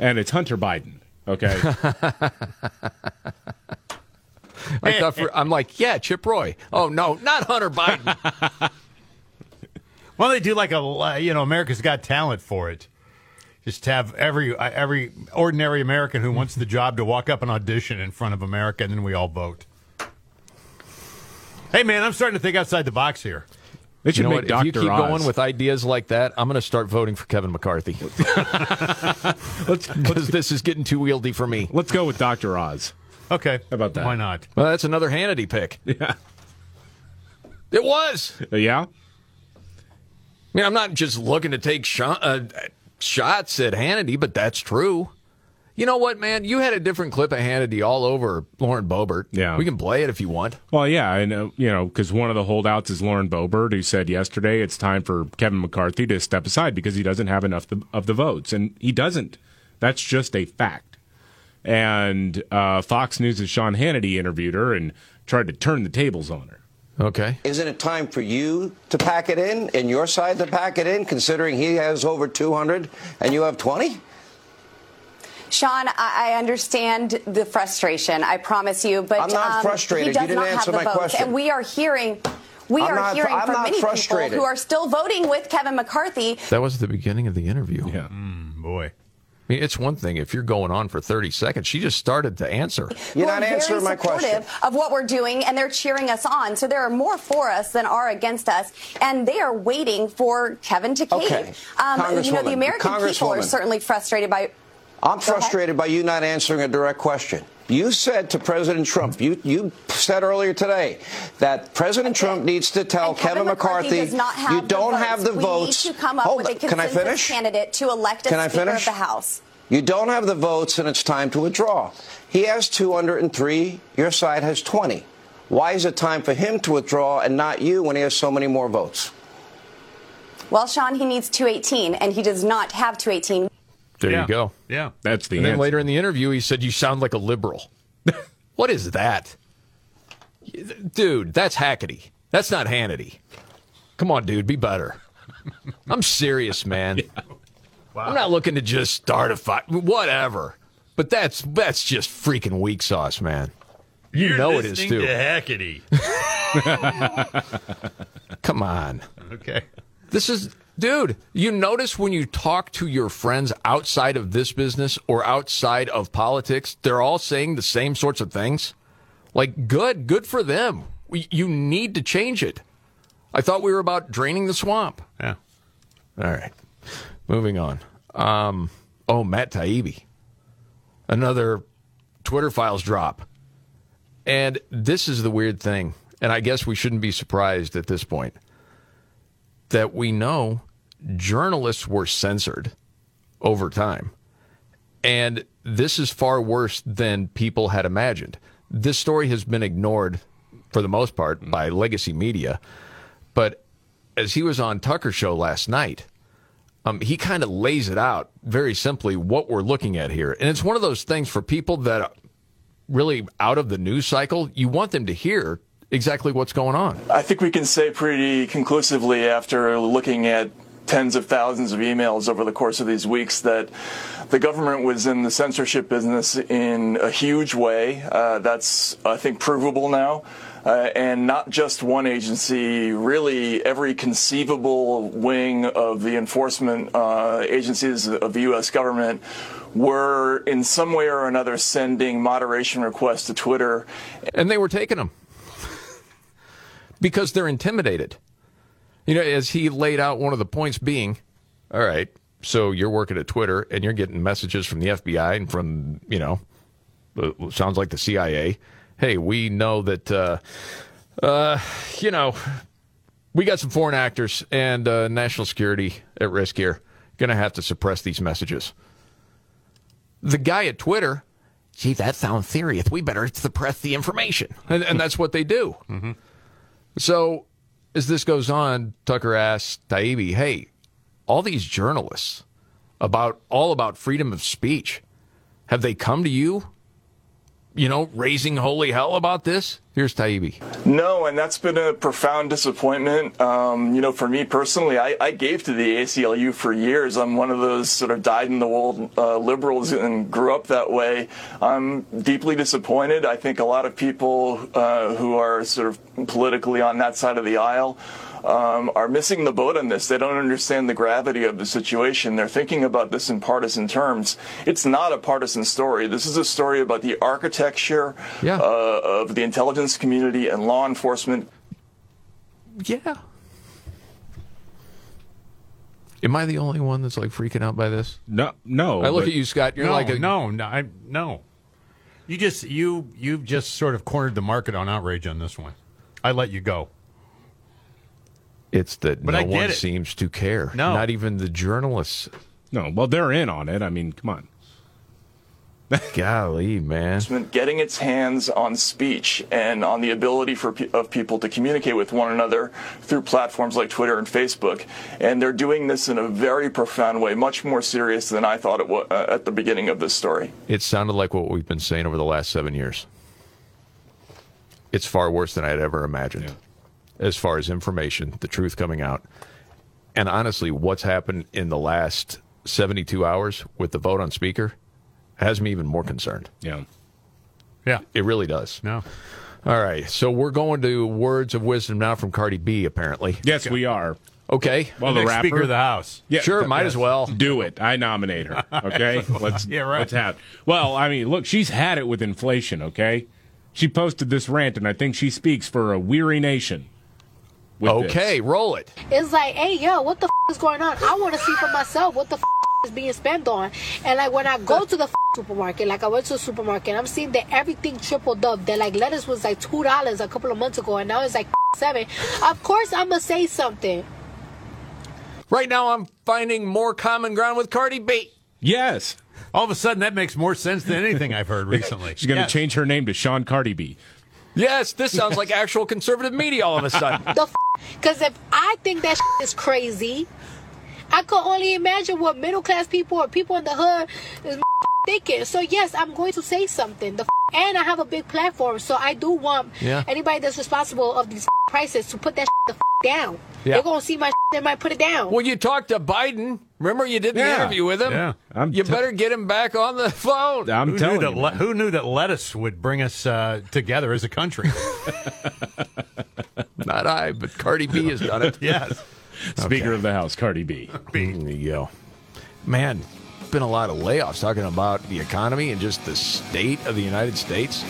and it's Hunter Biden. Okay. I thought for, I'm like, yeah, Chip Roy. Oh no, not Hunter Biden. well, they do like a you know America's Got Talent for it. Just have every uh, every ordinary American who wants the job to walk up and audition in front of America, and then we all vote. Hey, man, I'm starting to think outside the box here. They should you know make what? Dr. If you keep Oz. going with ideas like that, I'm going to start voting for Kevin McCarthy. because this is getting too wieldy for me. Let's go with Dr. Oz. Okay, how about that? Why not? Well, that's another Hannity pick. Yeah, it was. Uh, yeah. I mean, I'm not just looking to take shot, uh, shots at Hannity, but that's true. You know what, man? You had a different clip of Hannity all over Lauren Boebert. Yeah. We can play it if you want. Well, yeah, And, know, you know, because one of the holdouts is Lauren Boebert, who said yesterday it's time for Kevin McCarthy to step aside because he doesn't have enough of the votes, and he doesn't. That's just a fact. And uh, Fox News' Sean Hannity interviewed her and tried to turn the tables on her. Okay. Isn't it time for you to pack it in and your side to pack it in, considering he has over 200 and you have 20? Sean, I I understand the frustration. I promise you, but I'm not um, frustrated. He does You didn't not answer have the my votes, question. and we are hearing. We I'm are not- hearing I'm from many frustrated. people who are still voting with Kevin McCarthy. That was the beginning of the interview. Yeah. boy. I mean, it's one thing if you're going on for 30 seconds. She just started to answer. who are very supportive of what we're doing, and they're cheering us on. So there are more for us than are against us, and they are waiting for Kevin to cave. Okay. Um, you know, the American people are certainly frustrated by. I'm frustrated by you not answering a direct question. You said to President Trump, you, you said earlier today that President Trump needs to tell And Kevin Kevin McCarthy, have you don't votes. have the we votes. need to come up Hold with a on. Can I finish? candidate to elect a Can I finish? of the House. You don't have the votes, and it's time to withdraw. He has 203. Your side has 20. Why is it time for him to withdraw and not you when he has so many more votes? Well, Sean, he needs 218, and he does not have 218. There Yeah. you go. Yeah. That's the end. and then later in the interview, he said, You sound like a liberal. what is that? Dude, that's Hackety. That's not Hannity. Come on, dude, be better. I'm serious, man. Wow. I'm not looking to just start a fight. Whatever. But that's that's just freaking weak sauce, man. You You're know it is listening too. To Hackety. Come on. Okay. This is, dude, you notice when you talk to your friends outside of this business or outside of politics, they're all saying the same sorts of things. Like, good, good for them. We, you need to change it. I thought we were about draining the swamp. Yeah. All right. Moving on. Um, oh, Matt Taibbi. another Twitter files drop. And this is the weird thing, and I guess we shouldn't be surprised at this point that we know journalists were censored over time. And this is far worse than people had imagined. This story has been ignored for the most part by legacy media. But as he was on Tucker show last night, um, he kind of lays it out very simply what we're looking at here. And it's one of those things for people that are really out of the news cycle, you want them to hear exactly what's going on. I think we can say pretty conclusively after looking at tens of thousands of emails over the course of these weeks that the government was in the censorship business in a huge way. Uh, that's, I think, provable now. Uh, and not just one agency, really every conceivable wing of the enforcement uh, agencies of the U.S. government were in some way or another sending moderation requests to Twitter. And they were taking them because they're intimidated. You know, as he laid out one of the points being, all right, so you're working at Twitter and you're getting messages from the FBI and from, you know, sounds like the CIA hey, we know that, uh, uh, you know, we got some foreign actors and uh, national security at risk here. Going to have to suppress these messages. The guy at Twitter, gee, that sounds serious. We better suppress the information. And, and that's what they do. Mm-hmm. So as this goes on, Tucker asks Taibbi, hey, all these journalists about all about freedom of speech, have they come to you you know, raising holy hell about this? Here's Taibbi. No, and that's been a profound disappointment. Um, you know, for me personally, I, I, gave to the ACLU for years. I'm one of those sort of died in the wool uh, liberals and grew up that way. I'm deeply disappointed. I think a lot of people uh, who are sort of politically on that side of the aisle um, are missing the boat on this. They don't understand the gravity of the situation. They're thinking about this in partisan terms. It's not a partisan story. This is a story about the architecture yeah. uh, of the intelligence community and law enforcement. Yeah. Am I the only one that's like freaking out by this? No, no. I look at you, Scott. You're no, like a, no, no, I, no. You just you you've just sort of cornered the market on outrage on this one. I let you go. It's that but no one it. seems to care. No. Not even the journalists. No, well, they're in on it. I mean, come on. Golly, man. Getting its hands on speech and on the ability for of people to communicate with one another through platforms like Twitter and Facebook. And they're doing this in a very profound way, much more serious than I thought it was uh, at the beginning of this story. It sounded like what we've been saying over the last seven years. It's far worse than I had ever imagined. Yeah as far as information, the truth coming out. And honestly, what's happened in the last 72 hours with the vote on Speaker has me even more concerned. Yeah. Yeah. It really does. No. All right. So we're going to words of wisdom now from Cardi B, apparently. Yes, we are. Okay. Well, the, the rapper. Speaker of the House. Yeah, sure, might yes. as well. Do it. I nominate her. Okay? let's yeah, right. Let's have. Well, I mean, look, she's had it with inflation, okay? She posted this rant and I think she speaks for a weary nation okay, this. roll it. It's like, hey, yo, what the f- is going on? I want to see for myself what the f- is being spent on. And like when I go to the f- supermarket, like I went to the supermarket, I'm seeing that everything tripled up. That like lettuce was like two dollars a couple of months ago, and now it's like seven. Of course, I'm gonna say something. Right now, I'm finding more common ground with Cardi B. Yes. All of a sudden, that makes more sense than anything I've heard recently. She's going to yes. change her name to Sean Cardi B. Yes, this sounds like actual conservative media all of a sudden. the Because if I think that is crazy, I can only imagine what middle class people or people in the hood is thinking. So yes, I'm going to say something. The and I have a big platform, so I do want yeah. anybody that's responsible of these prices to put that the down. Yeah. They're gonna see my. They might put it down. Well, you talked to Biden. Remember, you did the yeah. interview with him. Yeah, I'm you t- better get him back on the phone. I'm who telling knew you. Le- who knew that lettuce would bring us uh, together as a country? Not I, but Cardi B has done it. yes. Speaker okay. of the House, Cardi B. B. There you go. Man, been a lot of layoffs talking about the economy and just the state of the United States.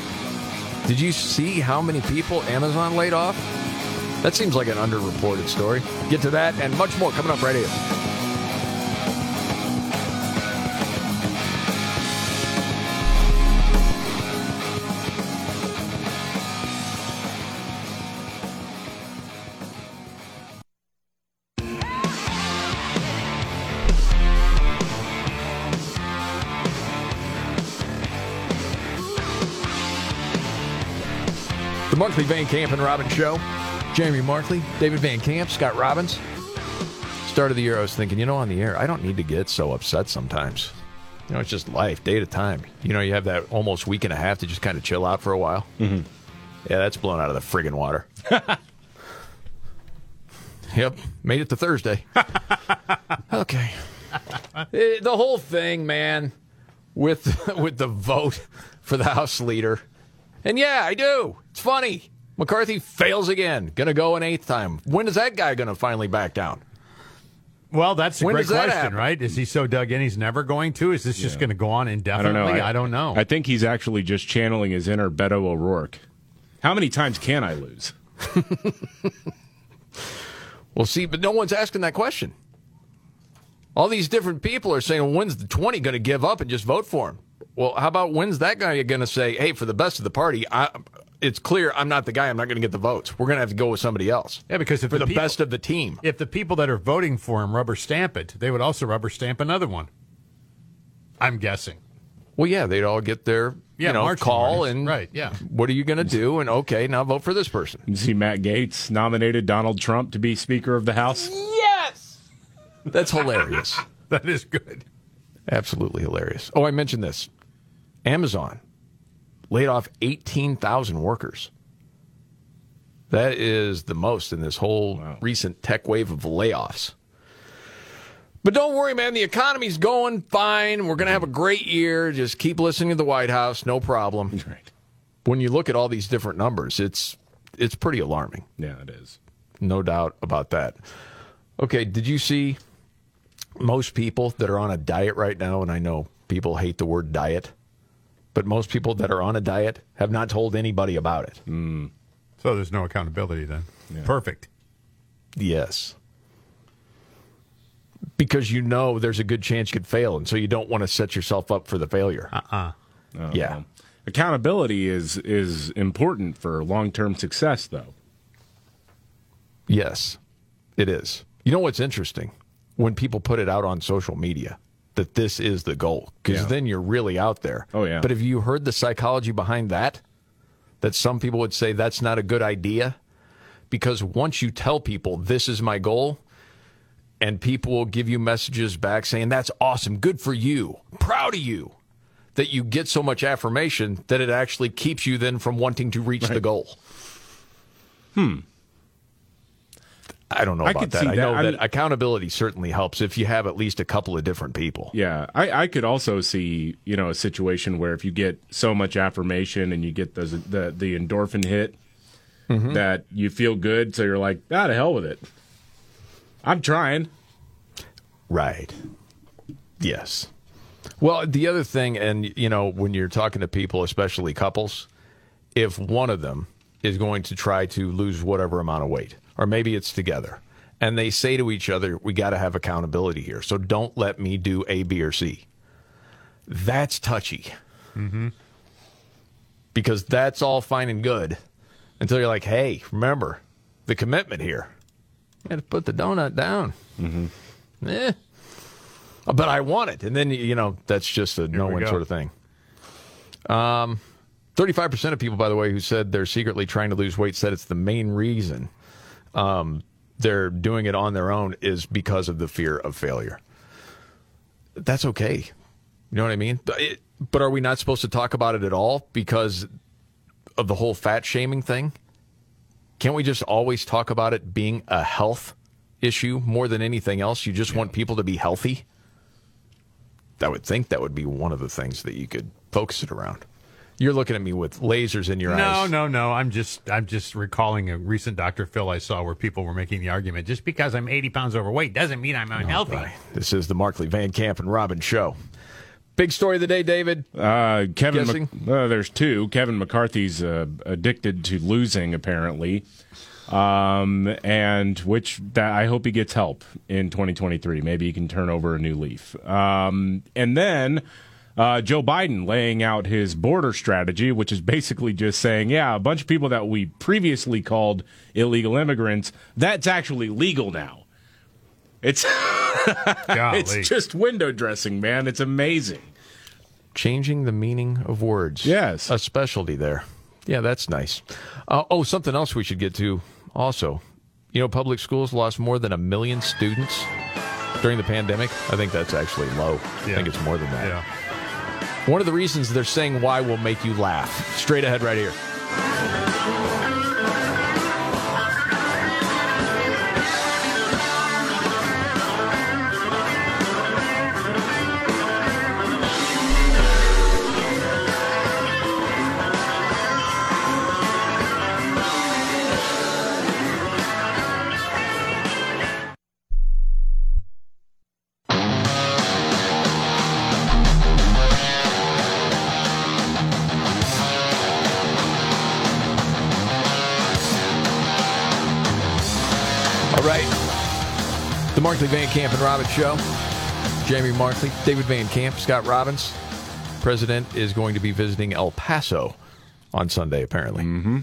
Did you see how many people Amazon laid off? That seems like an underreported story. Get to that and much more coming up right here. Mark Van Camp and Robin Show. Jamie Markley, David Van Camp, Scott Robbins. Start of the year, I was thinking, you know, on the air, I don't need to get so upset sometimes. You know, it's just life, day to time. You know, you have that almost week and a half to just kind of chill out for a while. Mm-hmm. Yeah, that's blown out of the friggin' water. yep, made it to Thursday. okay. Eh, the whole thing, man, with with the vote for the House leader. And yeah, I do. It's funny. McCarthy fails again. Going to go an eighth time. When is that guy going to finally back down? Well, that's a When great question, happen? right? Is he so dug in he's never going to? Is this just going to go on I don't indefinitely? know. I, don't know. I think he's actually just channeling his inner Beto O'Rourke. How many times can I lose? Well, see, but no one's asking that question. All these different people are saying, well, when's the 20 going to give up and just vote for him? Well, how about when's that guy going to say, hey, for the best of the party, I, it's clear I'm not the guy. I'm not going to get the votes. We're going to have to go with somebody else. yeah, because if for the, people- best of the team. if the people that are voting for him rubber stamp it, they would also rubber stamp another one. I'm guessing. Well, yeah, they'd all get their Yeah, you know marching call orders. and Right, yeah. What are you going to do? And okay, now vote for this person. You see, Matt Gaetz nominated Donald Trump to be Speaker of the House. Yes, that's hilarious. that is good. Absolutely hilarious. Oh, I mentioned this. Amazon laid off 18,000 workers. That is the most in this whole recent tech wave of layoffs. But don't worry, man. The economy's going fine. We're going to have a great year. Just keep listening to the White House. No problem. Right. When you look at all these different numbers, it's it's pretty alarming. Yeah, it is. No doubt about that. Okay, did you see most people that are on a diet right now? And I know people hate the word diet, but most people that are on a diet have not told anybody about it. Hmm. So there's no accountability then. Perfect. Yes. Because you know there's a good chance you could fail, and so you don't want to set yourself up for the failure. Uh-uh. Oh, Yeah. well. Accountability is is important for long term success, though. Yes, it is. You know what's interesting? When people put it out on social media that this is the goal, because Yeah. then you're really out there. Oh, yeah. But have you heard the psychology behind that? That some people would say that's not a good idea? Because once you tell people this is my goal, and people will give you messages back saying that's awesome, good for you, proud of you, that you get so much affirmation that it actually keeps you then from wanting to reach the goal. Hmm. I don't know I about that. I that. know that mean- accountability certainly helps if you have at least a couple of different people. Yeah, I, I could also see you know a situation where if you get so much affirmation and you get the the, the endorphin hit Mhm. that you feel good, so you're like, ah, to hell with it. I'm trying. Right. Yes. Well, the other thing, and you know, when you're talking to people, especially couples, if one of them is going to try to lose whatever amount of weight, or maybe it's together, and they say to each other, "We got to have accountability here, so don't let me do A, B, or C." That's touchy Mm-hmm. because that's all fine and good until you're like, "Hey, remember the commitment here." You got to put the donut down. Mm-hmm. Eh. But I want it. And then, you know, that's just a no win sort of thing. Um, 35% of people, by the way, who said they're secretly trying to lose weight said it's the main reason um, they're doing it on their own is because of the fear of failure. That's okay. You know what I mean? But it- but are we not supposed to talk about it at all because of the whole fat shaming thing? Can't we just always talk about it being a health issue more than anything else? You just want people to be healthy? I would think that would be one of the things that you could focus it around. You're looking at me with lasers in your no, eyes. no, no. No. I'm just I'm just recalling a recent Dr. Phil I saw where people were making the argument just because I'm 80 pounds overweight doesn't mean I'm unhealthy. This is the Markley Van Camp and Robin show. Big story of the day, David. Uh, Kevin, Guessing? Mc- uh, there's two. Kevin McCarthy's uh, addicted to losing, apparently, um, and which that I hope he gets help in 2023. Maybe he can turn over a new leaf. Um, and then uh, Joe Biden laying out his border strategy, which is basically just saying, yeah, a bunch of people that we previously called illegal immigrants, that's actually legal now. It's it's just window dressing, man. It's amazing. Changing the meaning of words. Yes. A specialty there. Yeah, that's nice. Uh, oh, something else we should get to also. You know, public schools lost more than a million students during the pandemic. I think that's actually low. I think it's more than that. Yeah. One of the reasons they're saying why will make you laugh. Straight ahead, right here. Markley Van Camp and Robbins Show. Jamie Markley, David Van Camp, Scott Robbins. President is going to be visiting El Paso on Sunday, apparently. Mm-hmm.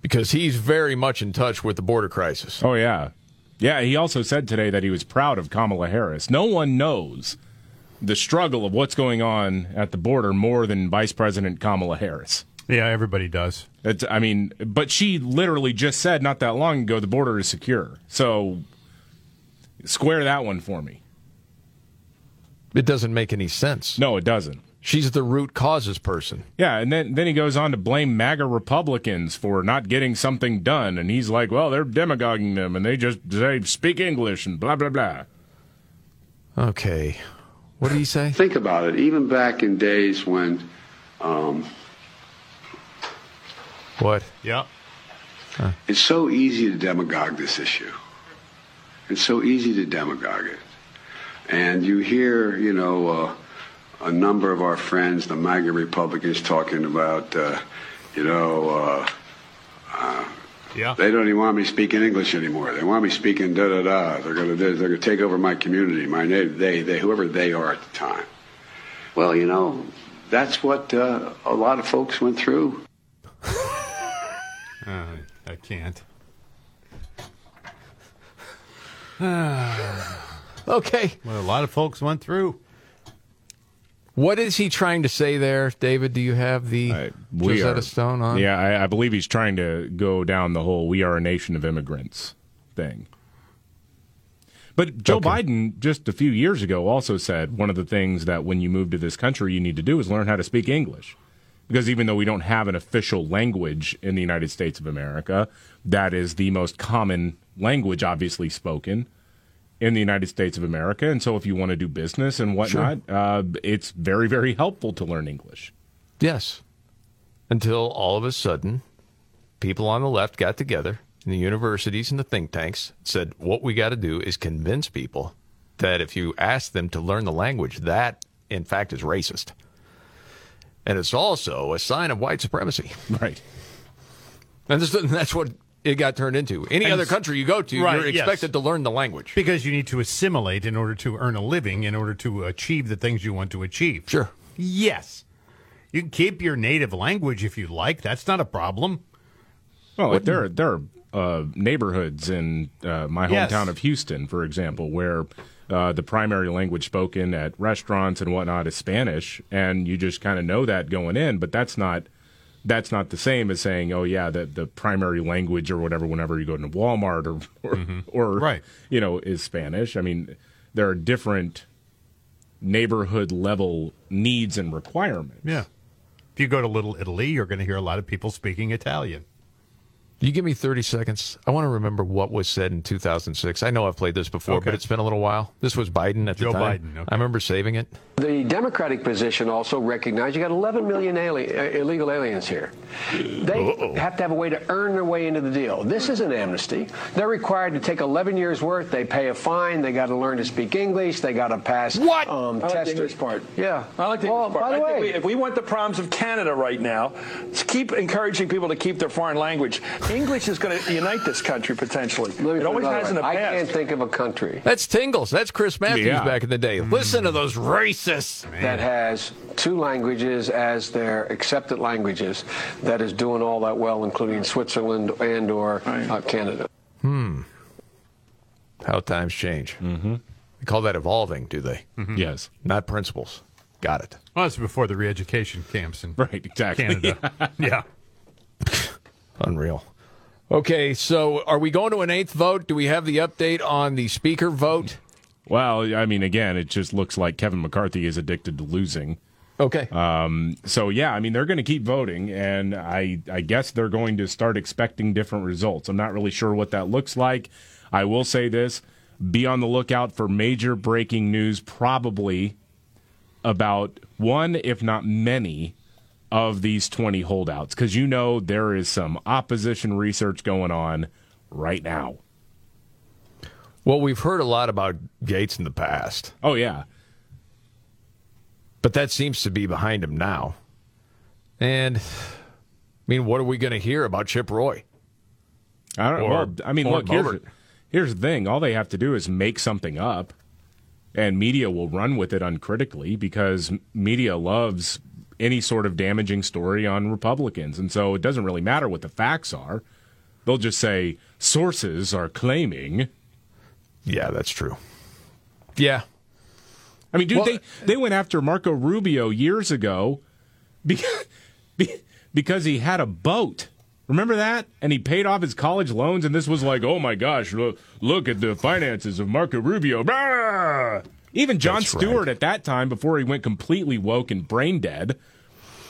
Because he's very much in touch with the border crisis. Oh, yeah. Yeah, he also said today that he was proud of Kamala Harris. No one knows the struggle of what's going on at the border more than Vice President Kamala Harris. Yeah, everybody does. It's, I mean, but she literally just said not that long ago the border is secure. So square that one for me. It doesn't make any sense. No, it doesn't. She's the root causes person. Yeah, and then then he goes on to blame MAGA Republicans for not getting something done, and he's like, "Well, they're demagoguing them, and they just they speak English and blah blah blah." Okay, what did he say? Think about it. Even back in days when, um, What? Yeah. it's so easy to demagogue this issue. It's so easy to demagogue it. And you hear, you know, uh, a number of our friends, the MAGA Republicans, talking about, uh, you know, uh, uh, Yeah. they don't even want me speaking English anymore. They want me speaking da da da. They're gonna they're gonna take over my community, my native they they whoever they are at the time. Well, you know, that's what uh, a lot of folks went through. Uh, I can't. okay. Well, a lot of folks went through. What is he trying to say there, David? Do you have the Rosetta Stone on? Yeah, I, I believe he's trying to go down the whole "we are a nation of immigrants" thing. But Joe Biden just a few years ago also said one of the things that when you move to this country you need to do is learn how to speak English. Because even though we don't have an official language in the United States of America, that is the most common language obviously spoken in the United States of America. And so if you want to do business and whatnot, uh, it's very, very helpful to learn English. Yes. Until all of a sudden, people on the left got together in the universities and the think tanks said, what we got to do is convince people that if you ask them to learn the language, that in fact is racist. And it's also a sign of white supremacy. Right. And this, that's what it got turned into. Any And other country you go to, Right, you're yes. expected to learn the language. Because you need to assimilate in order to earn a living, in order to achieve the things you want to achieve. Sure. Yes. You can keep your native language if you like. That's not a problem. Well, like there are, there are uh, neighborhoods in uh, my hometown Yes. of Houston, for example, where uh, the primary language spoken at restaurants and whatnot is Spanish, and you just kind of know that going in. But that's not that's not the same as saying, oh yeah, the the primary language or whatever. Whenever you go to Walmart or or, mm-hmm. or Right. you know, is Spanish. I mean, there are different neighborhood level needs and requirements. Yeah. If you go to Little Italy, you're going to hear a lot of people speaking Italian. You give me 30 seconds. I want to remember what was said in 2006. I know I've played this before, Okay. but it's been a little while. This was Biden at Joe the time. Biden, okay. I remember saving it. The Democratic position also recognized you got 11 million ali- uh, illegal aliens here. They have to have a way to earn their way into the deal. This is an amnesty. They're required to take 11 years worth. They pay a fine. They got to learn to speak English. They got to pass what? Um, like the test- part. Yeah. I like the well, English part. By the I think way, we, if we want the problems of Canada right now, let's keep encouraging people to keep their foreign language. English is going to unite this country potentially. let me It always has in the way. I can't think of a country That's Tingles. That's Chris Matthews Yeah. back in the day. Listen to those racists. that has two languages as their accepted languages that is doing all that well, including Switzerland and or uh, Canada. Hmm. How times change. Mm-hmm. They call that evolving, do they? Yes. Not principles. Got it. Well, that's before the re-education camps in Right, exactly. Canada. yeah. Unreal. Okay, so are we going to an eighth vote? Do we have the update on the speaker vote? Well, I mean, again, it just looks like Kevin McCarthy is addicted to losing. Okay. Um, so yeah, I mean, they're going to keep voting, and I I guess they're going to start expecting different results. I'm not really sure what that looks like. I will say this: be on the lookout for major breaking news, probably about one, if not many, of these 20 holdouts, because you know there is some opposition research going on right now. Well, we've heard a lot about Gaetz in the past. Oh yeah. But that seems to be behind him now. And I mean, what are we going to hear about Chip Roy? I don't. know. well, I mean, look here's, here's the thing. All they have to do is make something up, and media will run with it uncritically because media loves any sort of damaging story on Republicans, and so it doesn't really matter what the facts are. They'll just say sources are claiming. Yeah, that's true. Yeah. I mean, dude, Well- they they went after Marco Rubio years ago because because he had a boat. Remember that? And he paid off his college loans, and this was like, oh my gosh, look, look at the finances of Marco Rubio. Brah! Even Jon That's Stewart at that time, before he went completely woke and brain dead,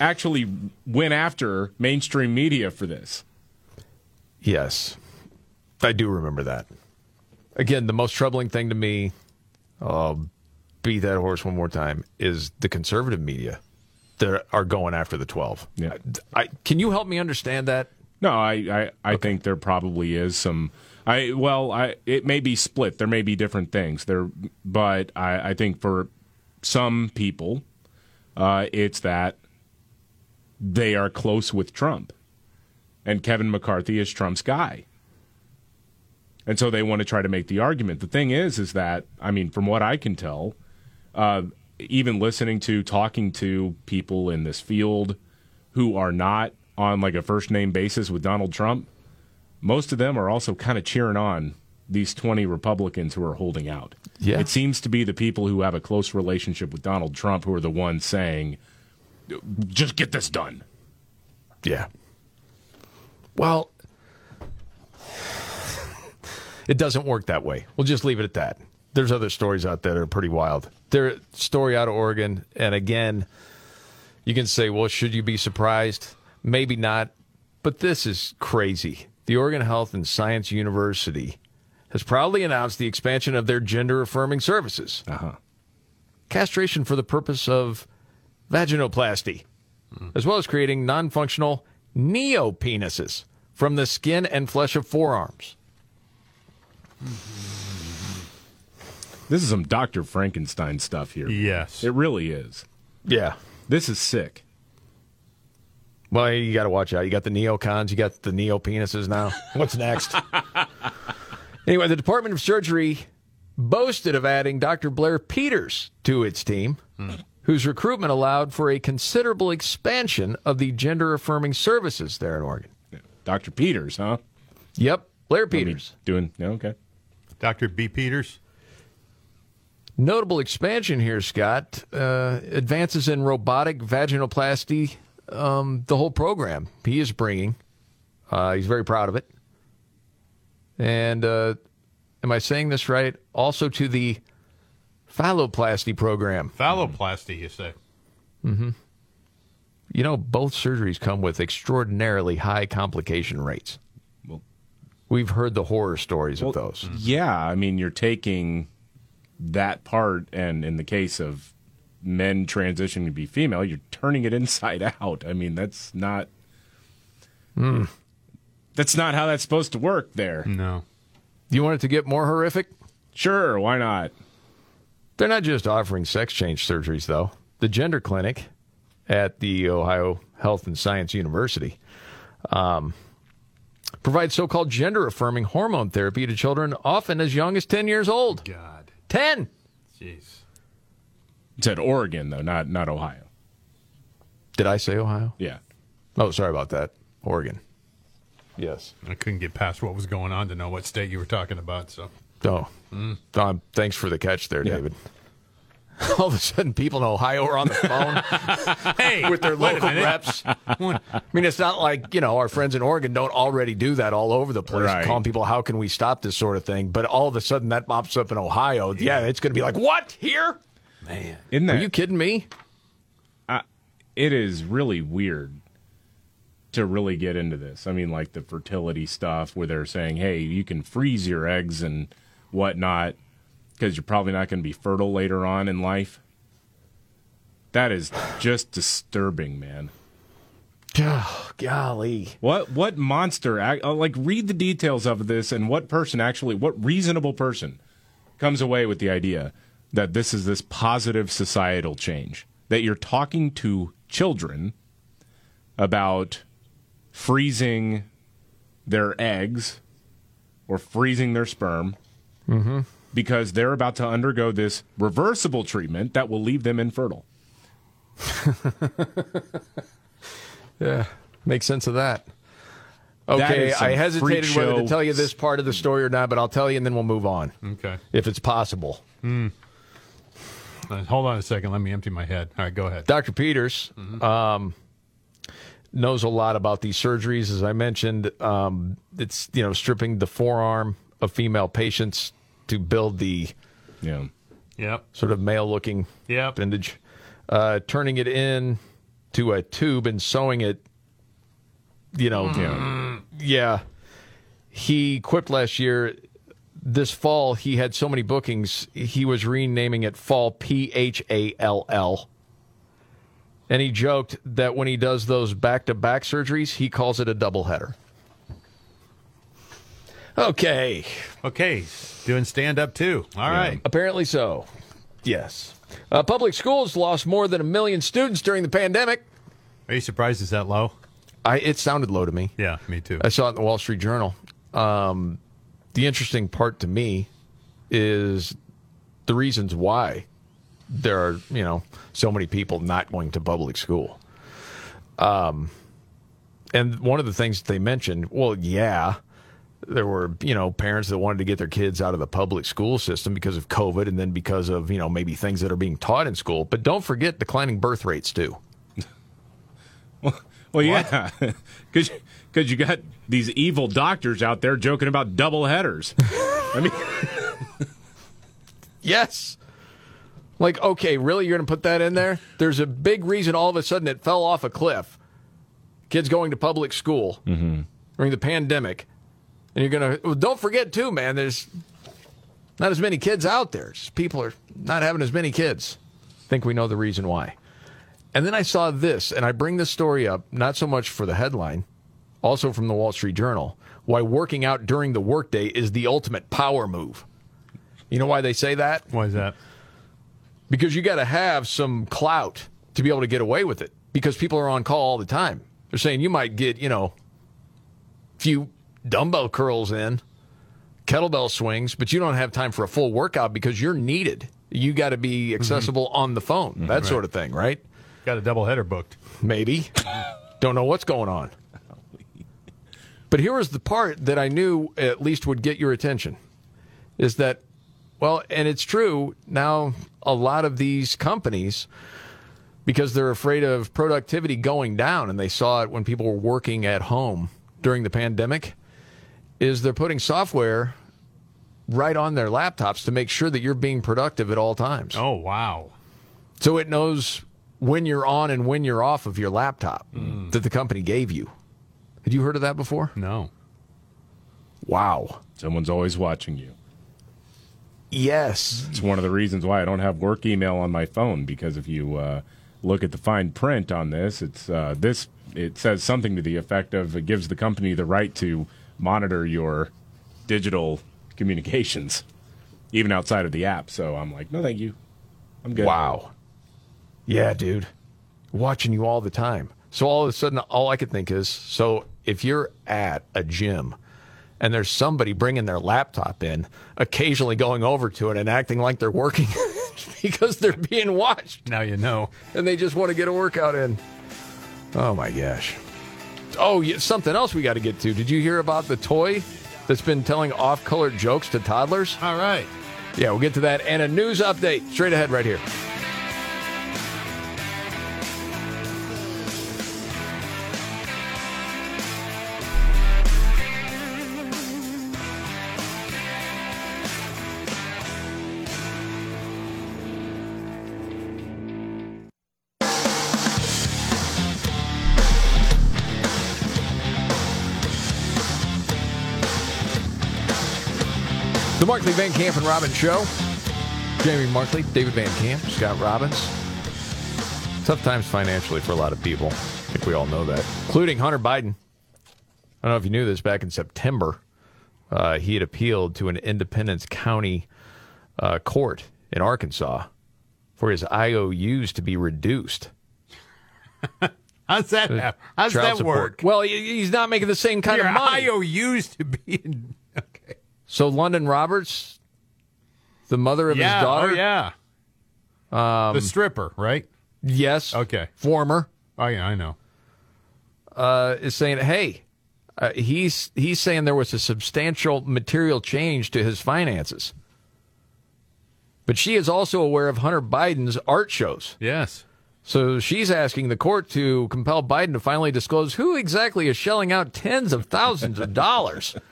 actually went after mainstream media for this. Yes. I do remember that. Again, the most troubling thing to me, um, I'll beat that horse one more time, is the conservative media that are going after the 12. Yeah. I, can you help me understand that? No, I, I, I think there probably is some. I well, I it may be split. There may be different things there, but I, I think for some people, uh, it's that they are close with Trump, and Kevin McCarthy is Trump's guy, and so they want to try to make the argument. The thing is, is that I mean, from what I can tell, uh, even listening to talking to people in this field who are not on like a first name basis with Donald Trump, most of them are also kind of cheering on these 20 Republicans who are holding out. Yeah. It seems to be the people who have a close relationship with Donald Trump who are the ones saying, just get this done. Yeah. Well, it doesn't work that way. We'll just leave it at that. There's other stories out there that are pretty wild. There, story out of Oregon, and again, you can say, well, should you be surprised? Maybe not, but this is crazy. The Oregon Health and Science University has proudly announced the expansion of their gender affirming services. Uh-huh. Castration for the purpose of vaginoplasty, as well as creating non functional neopenises from the skin and flesh of forearms. This is some Dr. Frankenstein stuff here. Yes. It really is. Yeah. This is sick. Well, you got to watch out. You got the neocons, you got the neo penises now. What's next? anyway, the Department of Surgery boasted of adding Dr. Blair Peters to its team, whose recruitment allowed for a considerable expansion of the gender affirming services there in Oregon. Dr. Peters, huh? Yep, Blair Peters. doing, yeah, okay. Dr. B. Peters. Notable expansion here, Scott. Uh, advances in robotic vaginoplasty, um, the whole program he is bringing. Uh, he's very proud of it. And uh, am I saying this right? Also to the phalloplasty program. Phalloplasty, you say? Mm-hmm. You know, both surgeries come with extraordinarily high complication rates. Well- We've heard the horror stories of those. Yeah, I mean, you're taking that part, and in the case of men transitioning to be female, you're turning it inside out. I mean, that's not. Hmm. That's not how that's supposed to work. There. No. You want it to get more horrific? Sure, why not? They're not just offering sex change surgeries, though. The gender clinic at the Ohio Health and Science University um, provides so called gender affirming hormone therapy to children often as young as 10 years old. God. 10! Jeez. It's at Oregon though, not not Ohio. Did I say Ohio? Yeah. Oh, sorry about that. Oregon. Yes. I couldn't get past what was going on to know what state you were talking about. So Oh, Mm. um, thanks for the catch there, Yeah. David. All of a sudden, people in Ohio are on the phone hey, with their wait a local reps. I mean, it's not like, you know, our friends in Oregon don't already do that all over the place, Right. calling people, how can we stop this sort of thing? But all of a sudden, that pops up in Ohio. Yeah, it's going to be like, what? Here? Man. Isn't Are you kidding me? it is really weird to really get into this. I mean, like the fertility stuff where they're saying, hey, you can freeze your eggs and whatnot because you're probably not going to be fertile later on in life. That is just disturbing, man. Oh, golly. What what monster? uh, Like, read the details of this and what person actually, what reasonable person comes away with the idea that this is this positive societal change. That you're talking to children about freezing their eggs or freezing their sperm Mm-hmm. because they're about to undergo this reversible treatment that will leave them infertile. Yeah, make sense of that. That Okay, is some I hesitated whether to tell you this part of the story or not, but I'll tell you and then we'll move on. Okay. If it's possible. Hmm. Hold on a second. Let me empty my head. All right, go ahead. Dr. Peters um, knows a lot about these surgeries. As I mentioned, um, it's you know stripping the forearm of female patients to build the yeah Yep. sort of male-looking Yep. appendage, uh, turning it in to a tube and sewing it. You know, Yeah. yeah. He quipped last year. This fall, he had so many bookings, he was renaming it Fall P H A L L. And he joked that when he does those back to back surgeries, he calls it a double header. Okay. Okay. Doing stand up too. All right. Apparently so. Yes. Uh, public schools lost more than a million students during the pandemic. Are you surprised it's that low? I, it sounded low to me. Yeah, me too. I saw it in the Wall Street Journal. Um, the interesting part to me is the reasons why there are, you know, so many people not going to public school. Um, and one of the things that they mentioned, well, yeah, there were, you know, parents that wanted to get their kids out of the public school system because of COVID and then because of, you know, maybe things that are being taught in school. But don't forget declining birth rates, too. Well, yeah, because because you got these evil doctors out there joking about double headers. I mean, Yes. Like, okay, really? You're going to put that in there? There's a big reason all of a sudden it fell off a cliff. Kids going to public school mm-hmm. during the pandemic. And you're going to, well, don't forget, too, man, there's not as many kids out there. People are not having as many kids. I think we know the reason why. And then I saw this, and I bring this story up not so much for the headline, also from the Wall Street Journal, why working out during the workday is the ultimate power move. You know why they say that? Why is that? Because you got to have some clout to be able to get away with it. Because people are on call all the time. They're saying you might get, you know, a few dumbbell curls in, kettlebell swings, but you don't have time for a full workout because you're needed. You got to be mm-hmm. accessible on the phone, mm-hmm. that Right. sort of thing, right? Got a double header booked. Maybe. Don't know what's going on. But here was the part that I knew at least would get your attention is that, well, and it's true, now a lot of these companies, because they're afraid of productivity going down, and they saw it when people were working at home during the pandemic, is they're putting software right on their laptops to make sure that you're being productive at all times. Oh, wow. So it knows when you're on and when you're off of your laptop mm. that the company gave you. Had you heard of that before? No. Wow. someone's always watching you. Yes. It's one of the reasons why I don't have work email on my phone because if you uh, look at the fine print on this, it's uh, this it says something to the effect of it gives the company the right to monitor your digital communications, even outside of the app. So I'm like, no, thank you, I'm good. Wow. Yeah, dude. Watching you all the time. So all of a sudden, all I could think is so if you're at a gym and there's somebody bringing their laptop in, occasionally going over to it and acting like they're working because they're being watched. Now you know. And they just want to get a workout in. Oh my gosh. Oh, something else we got to get to. Did you hear about the toy that's been telling off color jokes to toddlers? All right. Yeah, we'll get to that and a news update straight ahead right here. Van Camp and Robbins Show. Jamie Markley, David Van Camp, Scott Robbins. Tough times financially for a lot of people. I think we all know that, including Hunter Biden. I don't know if you knew this back in September. Uh, he had appealed to an Independence County uh, court in Arkansas for his IOUs to be reduced. How's that? How's Child that support. work? Well, he's not making the same kind Your of money. IOUs to be in. So London Roberts, the mother of Yeah, his daughter, oh, yeah. um, the stripper, right? Yes. Okay. Former. Oh yeah, I know. Uh, is saying, hey, uh, he's he's saying there was a substantial material change to his finances. But she is also aware of Hunter Biden's art shows. Yes. So she's asking the court to compel Biden to finally disclose who exactly is shelling out tens of thousands of dollars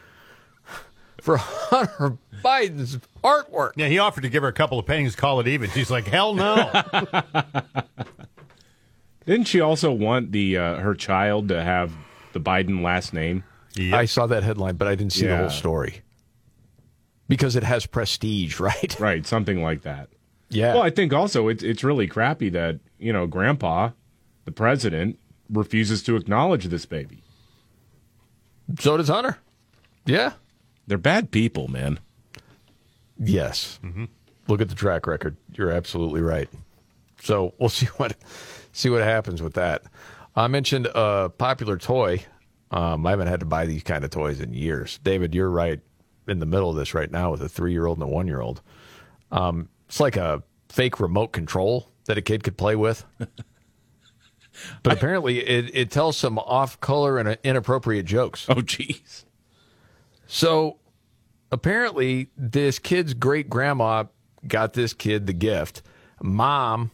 for Hunter Biden's artwork. Yeah, he offered to give her a couple of pennies, call it even. She's like, hell no. Didn't she also want the uh, her child to have the Biden last name? I saw that headline, but I didn't see the whole story. Because it has prestige, right? Right, something like that. Yeah. Well, I think also it's it's really crappy that you know Grandpa, the president, refuses to acknowledge this baby. So does Hunter. Yeah. They're bad people, man. Yes. Look at the track record. You're absolutely right. So we'll see what see what happens with that. I mentioned a popular toy. Um, I haven't had to buy these kind of toys in years. David, you're right in the middle of this right now with a three year old and a one year old. Um, it's like a fake remote control that a kid could play with. But apparently, it, it tells some off color and inappropriate jokes. Oh, jeez. So apparently, this kid's great grandma got this kid the gift. Mom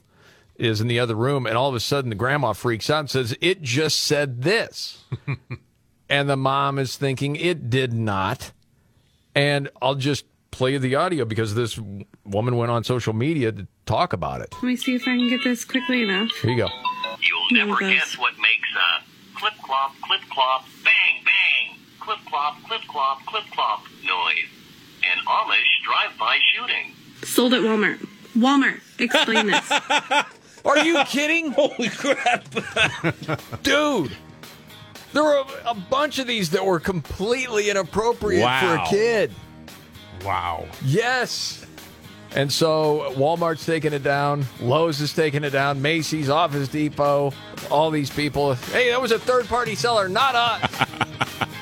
is in the other room, and all of a sudden, the grandma freaks out and says, It just said this. and the mom is thinking, It did not. And I'll just play the audio because this woman went on social media to talk about it. Let me see if I can get this quickly enough. Here you go. You'll never Guess what makes a clip clop, clip clop, bang bang, clip clop, clip clop, clip clop noise? An Amish drive-by shooting. Sold at Walmart. Walmart, explain this. Are you kidding? Holy crap! Dude, there were a, a bunch of these that were completely inappropriate for a kid. Wow. Yes. And so Walmart's taking it down, Lowe's is taking it down, Macy's, Office Depot, all these people. Hey, that was a third party seller, not us.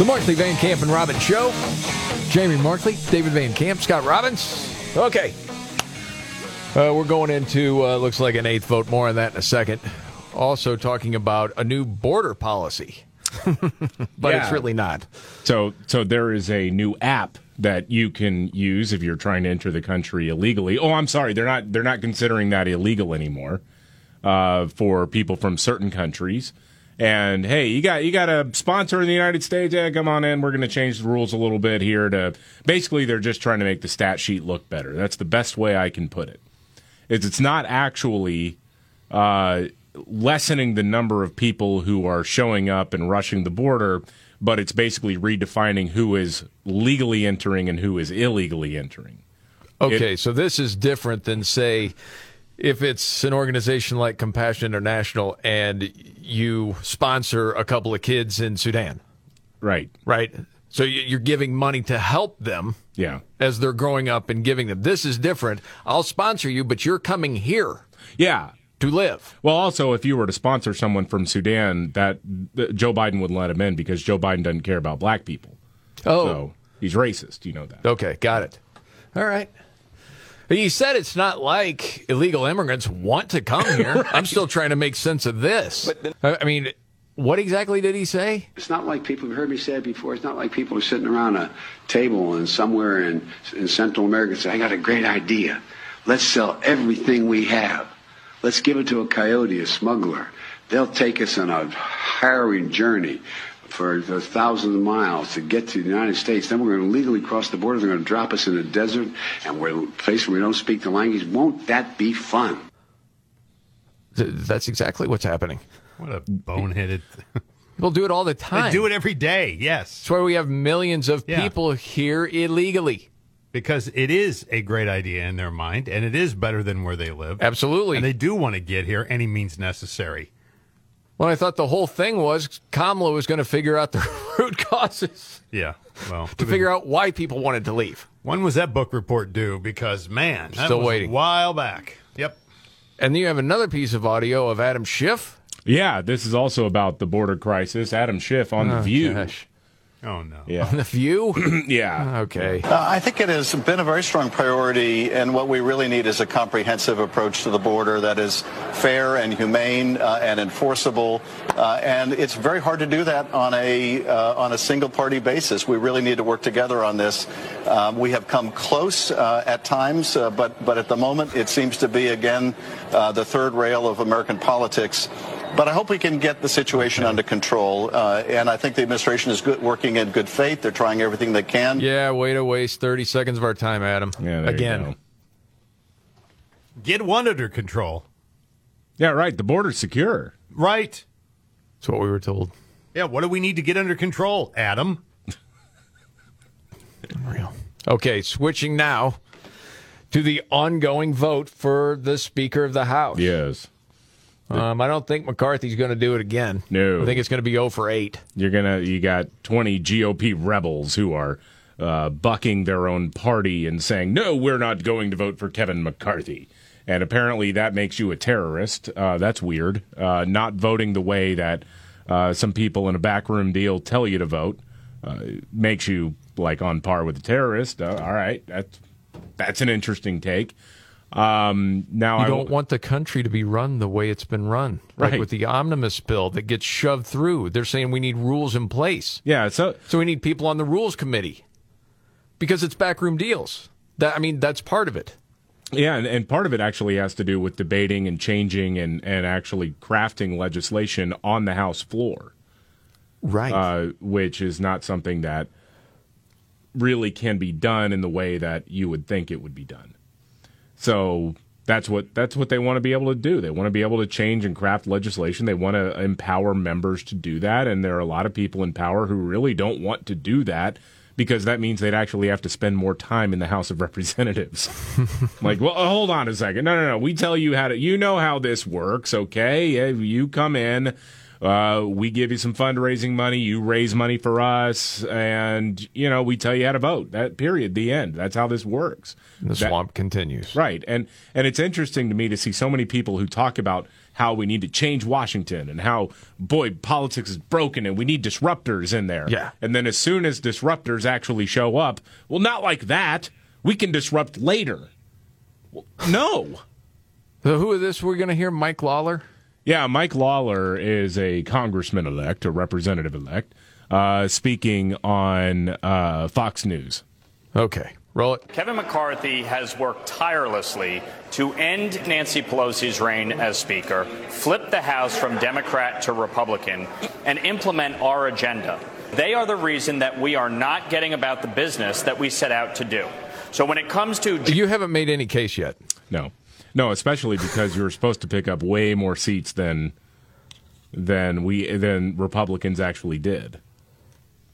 The Markley Van Camp and Robbins Show. Jamie Markley, David Van Camp, Scott Robbins. Okay. Uh, we're going into, uh, looks like an eighth vote. More on that in a second. Also, talking about a new border policy. but it's really not. So, so there is a new app that you can use if you're trying to enter the country illegally. Oh, I'm sorry, they're not they're not considering that illegal anymore uh, for people from certain countries. And hey, you got you got a sponsor in the United States. Yeah, come on in. We're going to change the rules a little bit here. To basically, they're just trying to make the stat sheet look better. That's the best way I can put it. Is it's not actually uh, lessening the number of people who are showing up and rushing the border, but it's basically redefining who is legally entering and who is illegally entering. Okay, so this is different than, say, if it's an organization like Compassion International and you sponsor a couple of kids in Sudan. Right. Right. So you- you're giving money to help them Yeah. as they're growing up and giving them. This is different. I'll sponsor you, but you're coming here. Yeah. To live. Well, also, if you were to sponsor someone from Sudan, that that Joe Biden wouldn't let him in because Joe Biden doesn't care about black people. Oh. So he's racist. You know that. Okay, got it. All right. He said it's not like illegal immigrants want to come here. I'm still trying to make sense of this. I I mean, what exactly did he say? It's not like people have heard me say it before. It's not like people are sitting around a table and somewhere in, in Central America say, I got a great idea. Let's sell everything we have. Let's give it to a coyote, a smuggler. They'll take us on a harrowing journey for the thousands of miles to get to the United States. Then we're going to legally cross the border. They're going to drop us in a desert and we're a place where we don't speak the language. Won't that be fun? That's exactly what's happening. What a boneheaded. People do it all the time. They do it every day. Yes. That's why we have millions of Yeah. people here illegally. Because it is a great idea in their mind, and it is better than where they live. Absolutely. And they do want to get here any means necessary. Well, I thought the whole thing was Kamala was going to figure out the root causes Yeah. Well, to figure out why people wanted to leave. when was that book report due? Because man, that Still was waiting. A while back. Yep. And then you have another piece of audio of Adam Schiff. Yeah, this is also about the border crisis. Adam Schiff on oh, The Oh, View. gosh. Oh no. Yeah. On The View? yeah. Okay. Uh, I think it has been a very strong priority, and what we really need is a comprehensive approach to the border that is fair and humane uh, and enforceable. Uh, and it's very hard to do that on a uh, on a single party basis. We really need to work together on this. Um, we have come close uh, at times, uh, but but at the moment it seems to be again uh, the third rail of American politics. But I hope we can get the situation under control. Uh, and I think the administration is good, working in good faith. They're trying everything they can. Yeah, way to waste 30 seconds of our time, Adam. Yeah, there you Again. go. Get one under control. Yeah, right. The border's secure. Right. That's what we were told. Yeah. What do we need to get under control, Adam? Okay, switching now to the ongoing vote for the Speaker of the House. Yes. Um, I don't think McCarthy's going to do it again. No. I think it's going to be 0 for 8. You're gonna you got 20 GOP rebels who are uh, bucking their own party and saying no, we're not going to vote for Kevin McCarthy. And apparently that makes you a terrorist. Uh, that's weird. Uh, not voting the way that uh, some people in a backroom deal tell you to vote uh, makes you like on par with a terrorist. Uh, all right, that's that's an interesting take. Um, now You I don't want the country to be run the way it's been run. Like Right. with the omnibus bill that gets shoved through. They're saying we need rules in place. Yeah, so so we need people on the rules committee because it's backroom deals. That I mean, that's part of it. Yeah, and, and part of it actually has to do with debating and changing and, and actually crafting legislation on the House floor. Right. Uh, which is not something that really can be done in the way that you would think it would be done. So that's what that's what they want to be able to do. They want to be able to change and craft legislation. They want to empower members to do that, and there are a lot of people in power who really don't want to do that because that means they'd actually have to spend more time in the House of Representatives. like, well, uh, hold on a second. No, no, no. We tell you how to. You know how this works, okay? You come in. Uh, we give you some fundraising money. You raise money for us, and you know we tell you how to vote. That period. The end. That's how this works. The That- swamp continues. Right. And and it's interesting to me to see so many people who talk about how we need to change Washington and how boy politics is broken and we need disruptors in there. Yeah. And then as soon as disruptors actually show up, well not like that. We can disrupt later. Well, no. So who is this we're going to hear? Mike Lawler? Yeah, Mike Lawler is a congressman elect, a representative elect, uh, speaking on uh, Fox News. Okay. Roll it. Kevin McCarthy has worked tirelessly to end Nancy Pelosi's reign as Speaker, flip the House from Democrat to Republican, and implement our agenda. They are the reason that we are not getting about the business that we set out to do. So when it comes to You haven't made any case yet. No, no, especially because you were supposed to pick up way more seats than than we than Republicans actually did.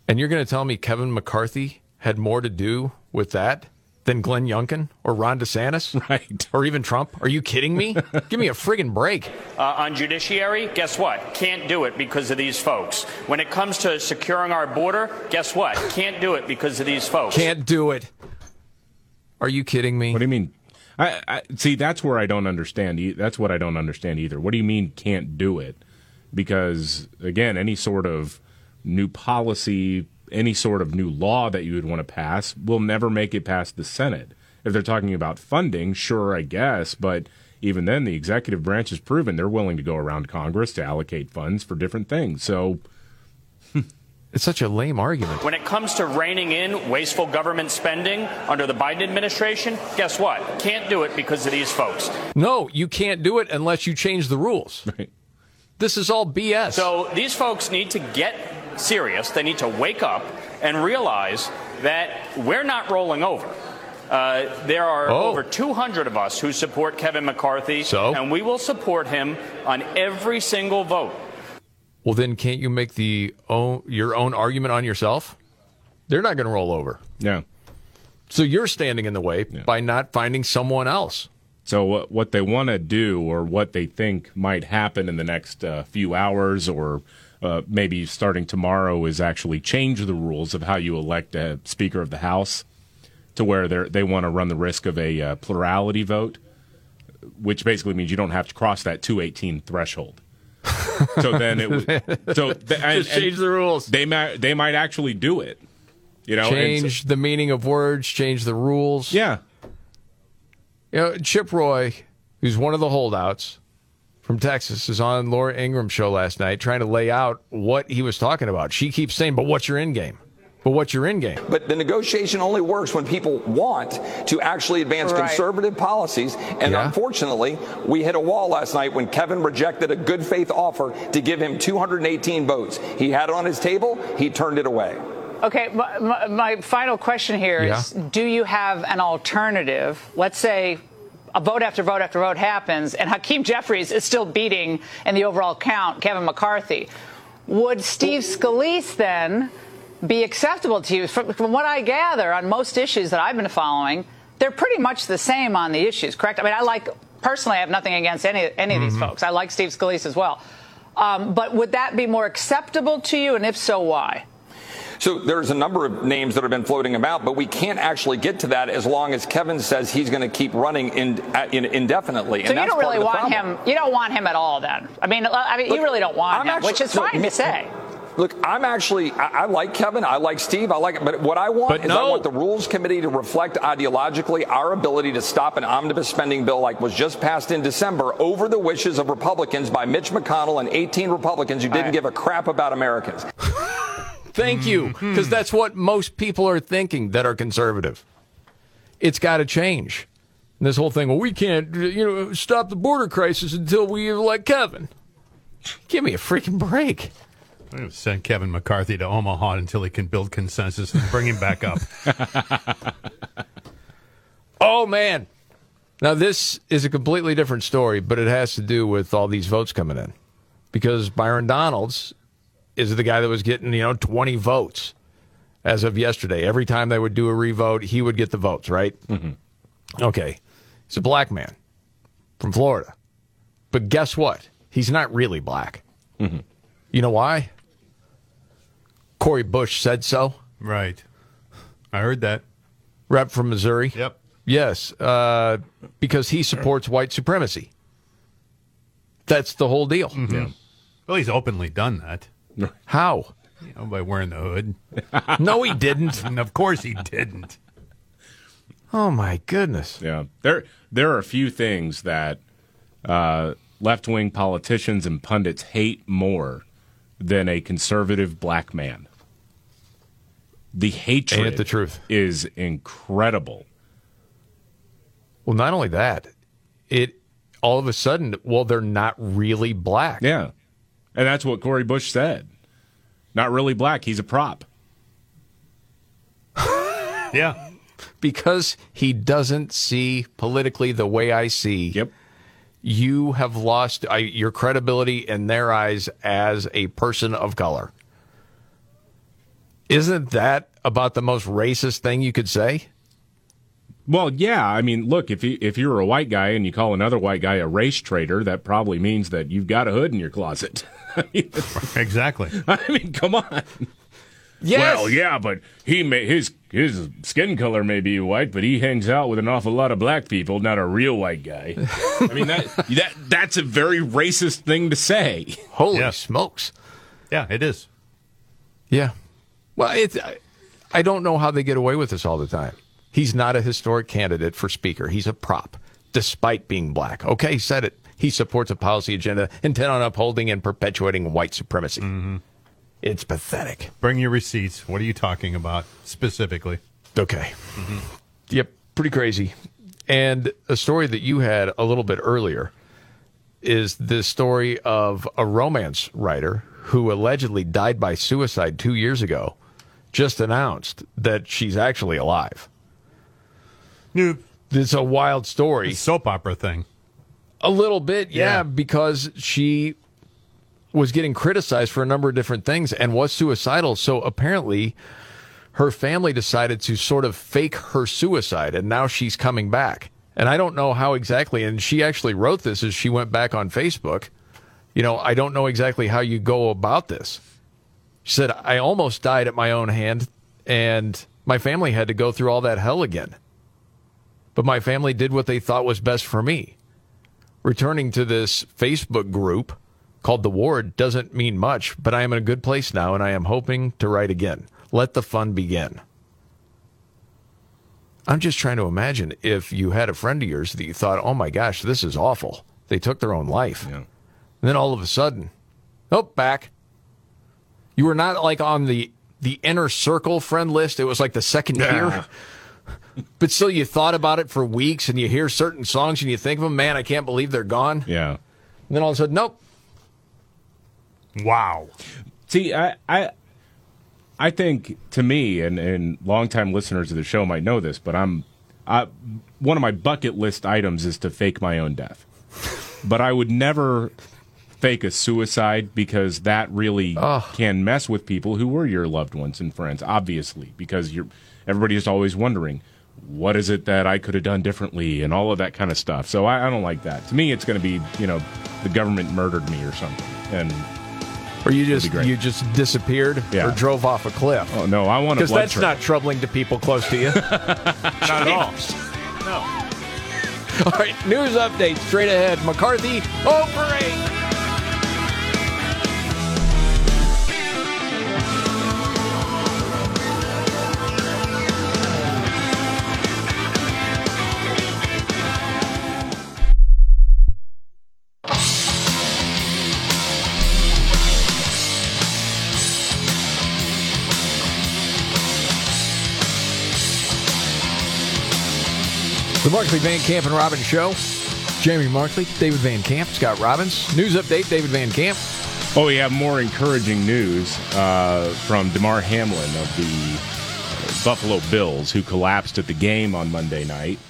And you're going to tell me Kevin McCarthy had more to do with that than Glenn Youngkin or Ron DeSantis? Right. Or even Trump? Are you kidding me? Give me a friggin' break. Uh, on judiciary, guess what? Can't do it because of these folks. When it comes to securing our border, guess what? Can't do it because of these folks. Can't do it. Are you kidding me? What do you mean? I, I see. That's where I don't understand. That's what I don't understand either. What do you mean can't do it? Because again, any sort of new policy, any sort of new law that you would want to pass will never make it past the Senate. If they're talking about funding, sure, I guess, but even then, the executive branch has proven they're willing to go around Congress to allocate funds for different things. So it's such a lame argument. When it comes to reining in wasteful government spending under the Biden administration, guess what? Can't do it because of these folks. No, you can't do it unless you change the rules. Right. This is all BS. So these folks need to get serious. They need to wake up and realize that we're not rolling over. Uh, there are Oh. over 200 of us who support Kevin McCarthy, So? and we will support him on every single vote. Well, then can't you make the own, your own argument on yourself? They're not going to roll over. Yeah. So you're standing in the way by not finding someone else. So what what they want to do, or what they think might happen in the next uh, few hours, or uh, maybe starting tomorrow, is actually change the rules of how you elect a Speaker of the House to where they they want to run the risk of a uh, plurality vote, which basically means you don't have to cross that 218 threshold. so then it would so th- and- Just change the rules. They might they might actually do it. You know, and so- change the meaning of words, change the rules. Yeah. You know, Chip Roy, who's one of the holdouts from Texas, is on Laura Ingraham's show last night trying to lay out what he was talking about. She keeps saying, but what's your end game? But what's your end game? But the negotiation only works when people want to actually advance Right. conservative policies. And Yeah. unfortunately, we hit a wall last night when Kevin rejected a good faith offer to give him 218 votes. He had it on his table, he turned it away. Okay, my, my, my final question here is: Do you have an alternative? Let's say a vote after vote after vote happens, and Hakeem Jeffries is still beating in the overall count Kevin McCarthy. Would Steve Scalise then be acceptable to you? From, from what I gather, on most issues that I've been following, they're pretty much the same on the issues, correct? I mean, I like personally, I have nothing against any any of these Mm-hmm. folks. I like Steve Scalise as well. Um, but would that be more acceptable to you, and if so, why? So there's a number of names that have been floating about, but we can't actually get to that as long as Kevin says he's going to keep running in, in, indefinitely. So and you don't really want problem. him. You don't want him at all, then. I mean, I mean, you really don't want I'm him, actually- which is look, fine to say. Look, I'm actually I, I like Kevin. I like Steve. I like, it, but what I want But is I want the Rules Committee to reflect ideologically our ability to stop an omnibus spending bill like was just passed in December over the wishes of Republicans by Mitch McConnell and 18 Republicans who didn't give a crap about Americans. Thank you, hmm, hmm. because that's what most people are thinking that are conservative. It's got to change. And this whole thing, well, we can't, you know, stop the border crisis until we elect Kevin. Give me a freaking break. I'm going to send Kevin McCarthy to Omaha until he can build consensus and bring him back up. Oh man. Now this is a completely different story, but it has to do with all these votes coming in. Because Byron Donalds is the guy that was getting, you know, 20 votes as of yesterday. Every time they would do a revote, he would get the votes, right? Mm-hmm. Okay. He's a black man from Florida. But guess what? He's not really black. Mm-hmm. You know why? Cori Bush said so. Right. I heard that. Rep from Missouri. Yep. Yes, uh, because he supports white supremacy. That's the whole deal. Mhm. Well, he's openly done that. How? You know, by wearing the hood. No, he didn't. and of course he didn't. Oh my goodness. Yeah, there there are a few things that uh, left wing politicians and pundits hate more than a conservative black man. The hatred Ain't the truth? is incredible. Well, not only that, it all of a sudden, well, they're not really black. Yeah, and that's what Cori Bush said. Not really black. He's a prop. Yeah. Because he doesn't see politically the way I see. Yep. You have lost uh, your credibility in their eyes as a person of color. Isn't that about the most racist thing you could say? Well, yeah. I mean, look if you if you're a white guy and you call another white guy a race traitor, that probably means that you've got a hood in your closet. exactly. I mean, come on. Yes. Well, yeah, but he may his his skin color may be white, but he hangs out with an awful lot of black people, not a real white guy. I mean that that that's a very racist thing to say. Holy Yeah. smokes. Yeah, it is. Yeah. Well, it's I, I don't know how they get away with this all the time. He's not a historic candidate for speaker. He's a prop. despite being black. Okay, he said it. He supports a policy agenda intent on upholding and perpetuating white supremacy. Mm-hmm. It's pathetic. Bring your receipts. What are you talking about specifically? Okay. Mm-hmm. Yep, pretty crazy. And a story that you had a little bit earlier is the story of a romance writer who allegedly died by suicide two years ago, just announced that she's actually alive. It's a wild story. soap opera thing. A little bit, yeah, Yeah. because she was getting criticized for a number of different things and was suicidal. So apparently, her family decided to sort of fake her suicide, and now she's coming back. And I don't know how exactly. And she actually wrote this as she went back on Facebook. You know, I don't know exactly how you go about this. She said, I almost died at my own hand, and my family had to go through all that hell again. But my family did what they thought was best for me. Returning to this Facebook group called The Ward doesn't mean much, but I am in a good place now, and I am hoping to write again. Let the fun begin. I'm just trying to imagine if you had a friend of yours that you thought, oh my gosh, this is awful. They took their own life. And then all of a sudden, oh, back. You were not like on the the inner circle friend list. It was like the second tier. But still, you thought about it for weeks, and you hear certain songs, and you think of them. Man, I can't believe they're gone. Yeah. And then all of a sudden, nope. Wow. See, I, I, I think to me, and and longtime listeners of the show might know this, but I'm, I, one of my bucket list items is to fake my own death. but I would never fake a suicide because that really can mess with people who were your loved ones and friends. Obviously, because you're everybody is always wondering. What is it that I could have done differently, and all of that kind of stuff. So I, I don't like that. To me, it's going to be, you know, the government murdered me or something, and Or you just you just disappeared Yeah. or drove off a cliff. Oh no, I want a because that's trip. not troubling to people close to you. not at all. No. All right, news update straight ahead. McCarthy oh, over The Markley Van Camp and Robbins Show. Jamie Markley, David Van Camp, Scott Robbins. News update, David Van Camp. Oh, we have more encouraging news uh, from Damar Hamlin of the Buffalo Bills, who collapsed at the game on Monday night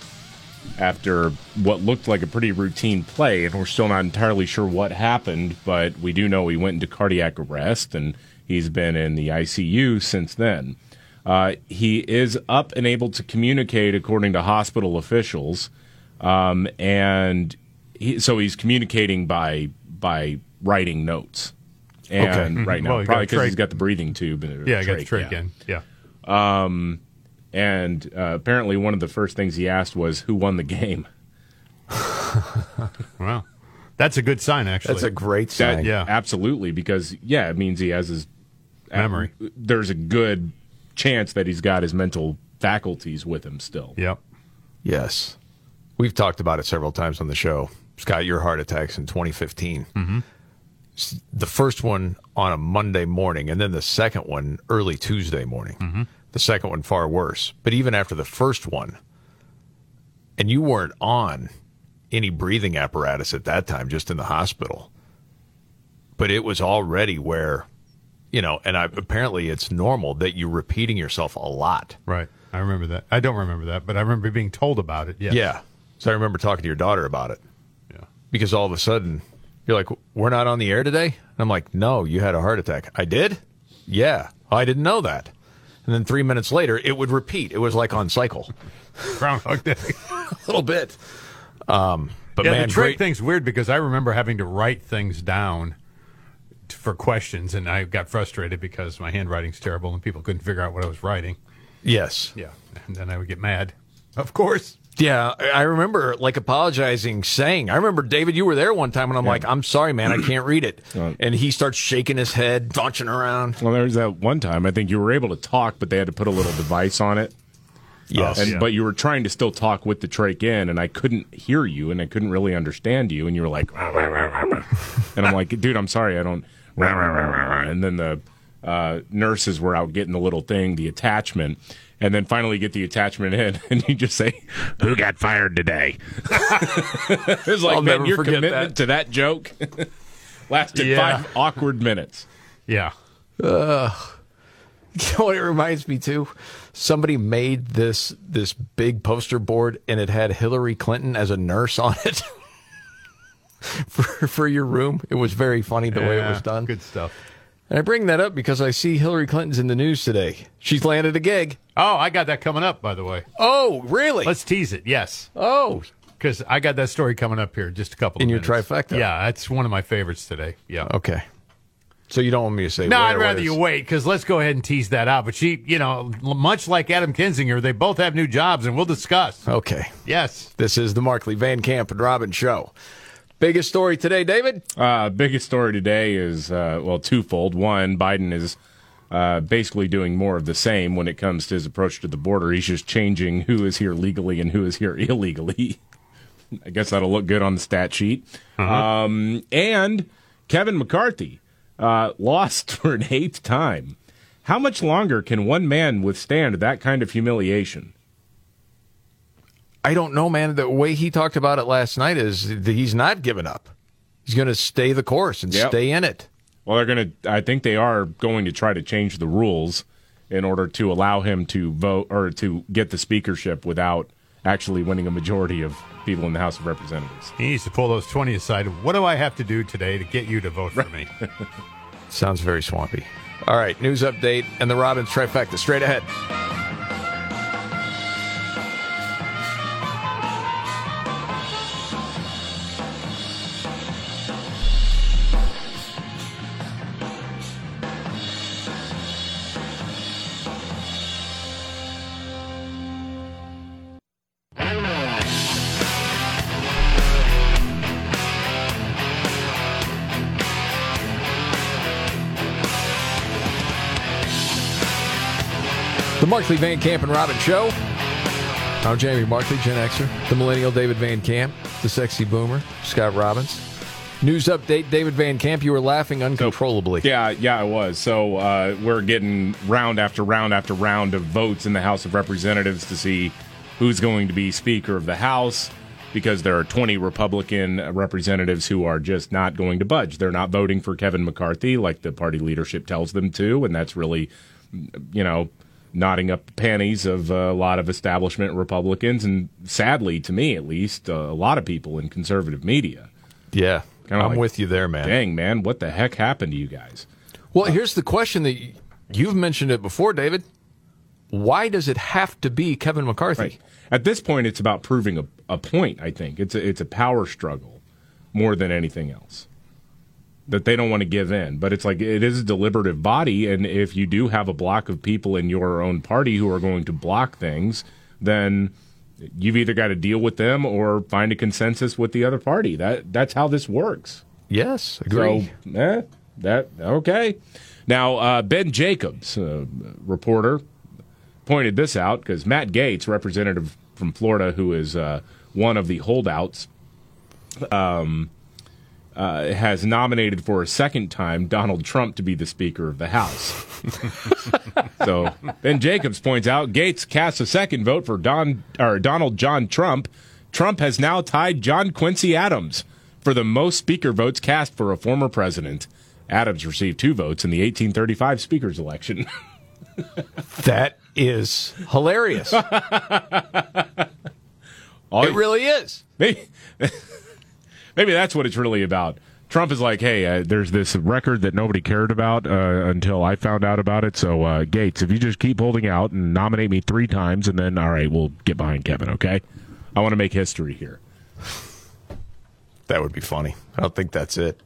after what looked like a pretty routine play. And we're still not entirely sure what happened, but we do know he went into cardiac arrest and he's been in the ICU since then. Uh, he is up and able to communicate, according to hospital officials, um, and he, so he's communicating by by writing notes. And Okay. Mhm. right now, Well, probably because he's got the breathing tube. And Yeah, I got the trach, trach in. Yeah. Um, and uh, apparently, one of the first things he asked was, "Who won the game?" Wow, that's a good sign. Actually, That's a great That- sign. yeah, absolutely. Because yeah, it means he has his Memory. there's a good chance that he's got his mental faculties with him still. Yep. Yes. We've talked about it several times on the show. Scott, your heart attacks in 2015. Mhm. The first one on a Monday morning, and then the second one early Tuesday morning. Mhm. The second one far worse. But even after the first one, and you weren't on any breathing apparatus at that time, just in the hospital. But it was already where, you know, and I, apparently it's normal that you're repeating yourself a lot. Right. I remember that. I don't remember that, but I remember being told about it. Yes. Yeah. So I remember talking to your daughter about it. Yeah. Because all of a sudden, you're like, we're not on the air today? And I'm like, no, you had a heart attack. I did? Yeah. I didn't know that. And then three minutes later, it would repeat. It was like on cycle. Groundhog Day. a little bit. Um, but yeah, man, the trick great. thing's weird because I remember having to write things down for questions, and I got frustrated because my handwriting's terrible and people couldn't figure out what I was writing. Yes. Yeah, and then I would get mad. Of course. Yeah, I I remember like apologizing, saying, I remember David, you were there one time, and I'm like, I'm sorry, man, I can't read it. And he starts shaking his head, launching around. Well, there was that one time I think you were able to talk, but they had to put a little device on it. Yes. Uh, and Yeah. but you were trying to still talk with the trach in, and I couldn't hear you, and I couldn't really understand you, and you were like, and I'm like, dude, I'm sorry, I don't. And then the uh, nurses were out getting the little thing, the attachment. And then finally get the attachment in, and you just say, "Who got fired today?" it's like, I'll man, never your commitment that. to that joke lasted Yeah. five awkward minutes. Yeah. Uh, you know what it reminds me too? Somebody made this this big poster board and it had Hillary Clinton as a nurse on it for for your room. It was very funny the way it was done. Good stuff. And I bring that up because I see Hillary Clinton's in the news today. She's landed a gig. Oh, I got that coming up, by the way. Oh, really? Let's tease it. Yes. Oh, because I got that story coming up here just a couple In your minutes. trifecta? Yeah, that's one of my favorites today. Yeah. Okay. So you don't want me to say No, I'd rather you wait because let's go ahead and tease that out. But she, you know, much like Adam Kinzinger, they both have new jobs, and we'll discuss. Okay. Yes. This is the Markley Van Camp and Robin show. Biggest story today, David? Uh, biggest story today is uh, well twofold. One, Biden is uh, basically doing more of the same when it comes to his approach to the border. He's just changing who is here legally and who is here illegally. I guess that'll look good on the stat sheet. Um, and Kevin McCarthy uh, lost for an eighth time. How much longer can one man withstand that kind of humiliation? I don't know, man. The way he talked about it last night is that he's not giving up. He's going to stay the course and Yep. stay in it. Well, they're going to. I think they are going to try to change the rules in order to allow him to vote or to get the speakership without actually winning a majority of people in the House of Representatives. He needs to pull those 20 aside. What do I have to do today to get you to vote for me? Sounds very swampy. All right, news update and the Robbins trifecta straight ahead. Markley Van Camp and Robin Show. I'm Jamie Markley, Gen Xer. The Millennial David Van Camp. The Sexy Boomer, Scott Robbins. News update David Van Camp, you were laughing uncontrollably. Yeah, yeah, I was. So uh, we're getting round after round after round of votes in the House of Representatives to see who's going to be Speaker of the House because there are 20 Republican representatives who are just not going to budge. They're not voting for Kevin McCarthy like the party leadership tells them to, and that's really, you know, knotting up the panties of a lot of establishment Republicans, and sadly, to me at least, a lot of people in conservative media. Yeah, Kinda I'm like, with you there, man. Dang, man, what the heck happened to you guys? Well, here's the question that you've mentioned it before, David. Why does it have to be Kevin McCarthy? Right. At this point, it's about proving a, a point. I think it's a, it's a power struggle more than anything else. That they don't want to give in, but it's like it is a deliberative body, and if you do have a block of people in your own party who are going to block things, then you've either got to deal with them or find a consensus with the other party. That that's how this works. Yes, agree. So, eh, that okay. Now, uh, Ben Jacobs, uh, reporter, pointed this out because Matt Gaetz, representative from Florida, who is uh, one of the holdouts, um, uh, has nominated for a second time Donald Trump to be the Speaker of the House. so Ben Jacobs points out Gaetz casts a second vote for Don or Donald John Trump. Trump has now tied John Quincy Adams for the most speaker votes cast for a former president. Adams received two votes in the 1835 speaker's election. That is hilarious. it really is. Maybe that's what it's really about. Trump is like, hey, uh, there's this record that nobody cared about uh, until I found out about it. So, uh, Gaetz, if you just keep holding out and nominate me three times, and then, all right, we'll get behind Kevin, okay? I want to make history here. That would be funny. I don't think that's it.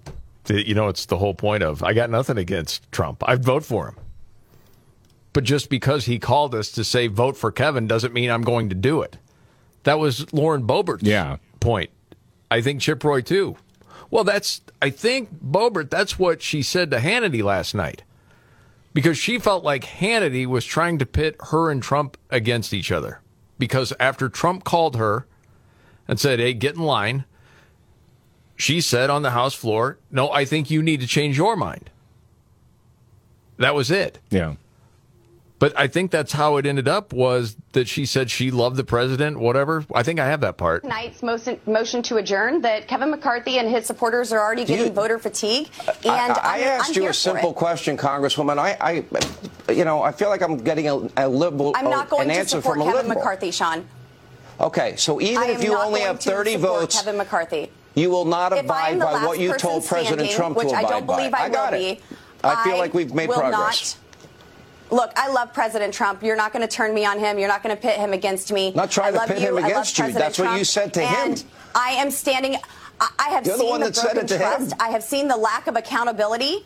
You know, it's the whole point of I got nothing against Trump. I'd vote for him. But just because he called us to say vote for Kevin doesn't mean I'm going to do it. That was Lauren Boebert's Yeah. point. I think Chip Roy too. Well, that's I think Boebert. That's what she said to Hannity last night, because she felt like Hannity was trying to pit her and Trump against each other. because after Trump called her and said, "Hey, get in line," she said on the House floor, "No, I think you need to change your mind." That was it. Yeah. But I think that's how it ended up was that she said she loved the president, whatever. I think I have that part. Tonight's motion, motion to adjourn that Kevin McCarthy and his supporters are already Do you- getting voter fatigue. And I, I I'm- asked I'm you here a simple question, Congresswoman. I, I, you know, I feel like I'm getting a, a liberal, I'm not going an to support Kevin liberal. McCarthy, Sean. Okay, so even if you only have 30 votes, Kevin McCarthy. you will not If I am abide by what you told President standing, Trump which to I abide don't believe by. I, I got will it. be. I feel like we've made will progress. Not, Look, I love President Trump. You're not going to turn me on him. You're not going to pit him against me. Not trying I to love pit you. him I love against you. President That's what you said to him. and I am standing. I, I have You're the seen one the that said broken it to him. trust. I have seen the lack of accountability.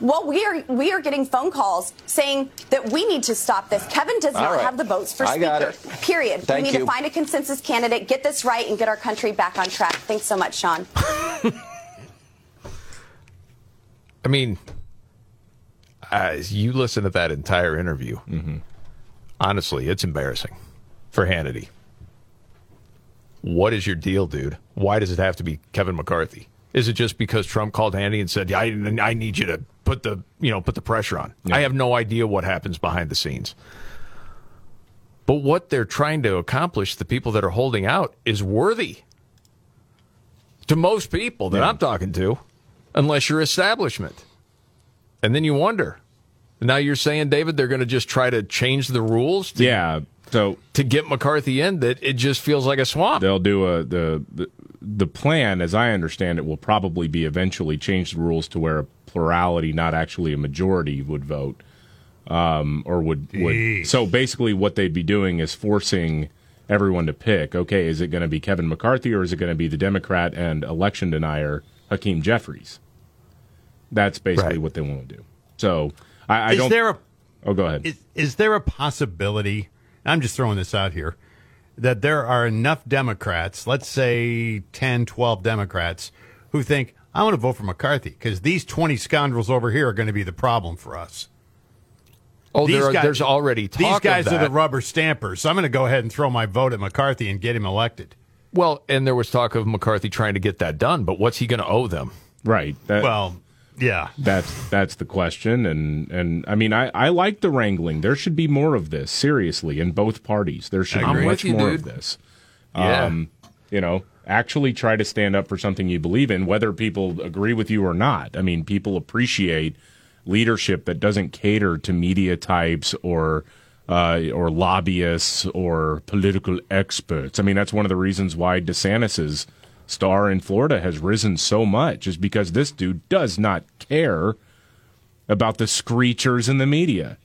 Well, we are we are getting phone calls saying that we need to stop this. Kevin does All not right. have the votes for I got speaker. it. Period. Thank we need you. to find a consensus candidate, get this right, and get our country back on track. Thanks so much, Sean. I mean, as you listen to that entire interview, mm-hmm. honestly, it's embarrassing for Hannity. What is your deal, dude? Why does it have to be Kevin McCarthy? Is it just because Trump called Hannity and said, "I, I need you to put the you know put the pressure on"? I have no idea what happens behind the scenes. But what they're trying to accomplish, the people that are holding out, is worthy to most people that I'm talking to, unless you're establishment. And then you wonder. Now you're saying, David, they're going to just try to change the rules to, Yeah. So to get McCarthy in that it just feels like a swamp. They'll do a the, the the plan, as I understand it, will probably be eventually change the rules to where a plurality, not actually a majority, would vote, um, or would would. So basically, what they'd be doing is forcing everyone to pick. Okay, is it going to be Kevin McCarthy or is it going to be the Democrat and election denier Hakeem Jeffries? That's basically what they want to do. So I, I Is don't. there a oh, go ahead. Is, is there a possibility? I'm just throwing this out here that there are enough Democrats, let's say 10, 12 Democrats, who think, I want to vote for McCarthy because these 20 scoundrels over here are going to be the problem for us. Oh, there are, guys- there's already talk These guys of are the rubber stampers. So I'm going to go ahead and throw my vote at McCarthy and get him elected. Well, and there was talk of McCarthy trying to get that done, but what's he going to owe them? Right. That- well, yeah. That's that's the question, and and I mean I, I like the wrangling. There should be more of this. Seriously, in both parties, there should be much you, more dude. of this. Yeah. Um, you know, actually try to stand up for something you believe in, whether people agree with you or not. I mean, people appreciate leadership that doesn't cater to media types or uh, or lobbyists or political experts. I mean, that's one of the reasons why DeSantis's star in Florida has risen so much, is because this dude does not care about the screechers in the media.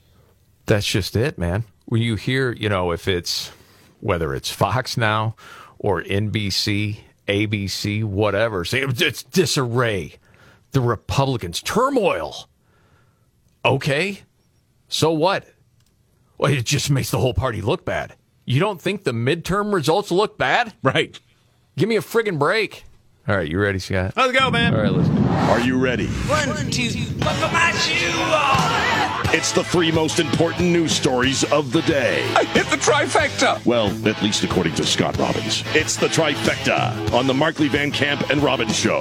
That's just it, man. When you hear, you know, if it's whether it's Fox now or NBC, ABC, whatever, say it's disarray, the Republicans, turmoil. Okay, so what? Well, it just makes the whole party look bad. You don't think the midterm results look bad? Right. Give me a friggin' break. All right, you ready, Scott? Let's go, man. All right, let's go. Are you ready? One, two, buckle my shoe on. It's the three most important news stories of the day. I hit the trifecta. Well, at least according to Scott Robbins. It's the trifecta on the Markley Van Camp and Robbins Show.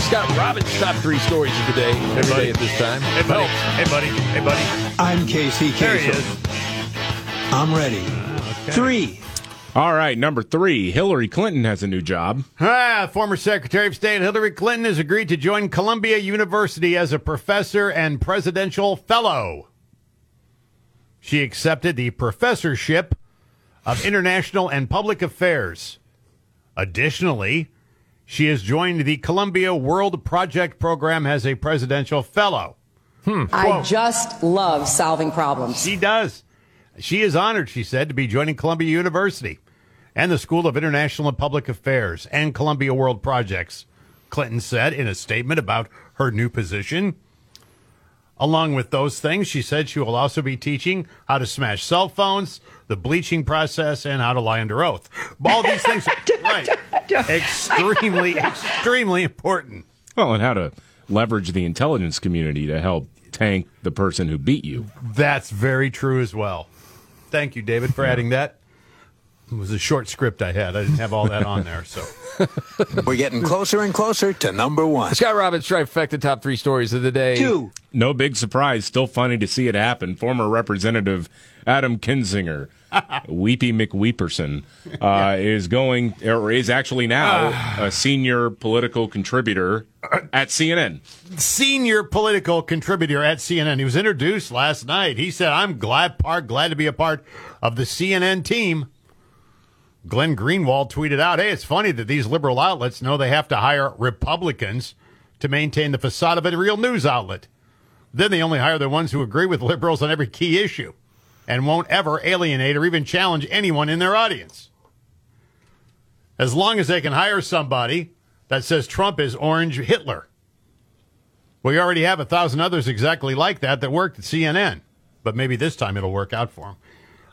Scott Robbins' top three stories of the day every day at this time. Hey, buddy. Hey, buddy. Hey, buddy. I'm Casey There he Kasem. is. I'm ready. Ah, three. All right, number three, Hillary Clinton has a new job. Ah, former Secretary of State Hillary Clinton has agreed to join Columbia University as a professor and presidential fellow. She accepted the professorship of international and public affairs. Additionally, she has joined the Columbia World Project program as a presidential fellow. I just love solving problems. She does. She is honored, she said, to be joining Columbia University and the School of International and Public Affairs and Columbia World Projects, Clinton said in a statement about her new position. Along with those things, she said she will also be teaching how to smash cell phones, the bleaching process, and how to lie under oath. All these things, right? Extremely, extremely important. Well, and how to leverage the intelligence community to help tank the person who beat you. That's very true as well. Thank you, David, for adding that. It was a short script I had. I didn't have all that on there, so. We're getting closer and closer to number one. Scott Robbins trifecta top three stories of the day. Two. No big surprise. Still funny to see it happen. Former Representative Adam Kinzinger, Weepy McWeeperson, uh, is going or is actually now a senior political contributor at CNN. Senior political contributor at CNN. He was introduced last night. He said, I'm glad part glad to be a part of the CNN team. Glenn Greenwald tweeted out, Hey, it's funny that these liberal outlets know they have to hire Republicans to maintain the facade of a real news outlet. Then they only hire the ones who agree with liberals on every key issue and won't ever alienate or even challenge anyone in their audience. As long as they can hire somebody that says Trump is orange Hitler. We already have a thousand others exactly like that that worked at CNN, but maybe this time it'll work out for them.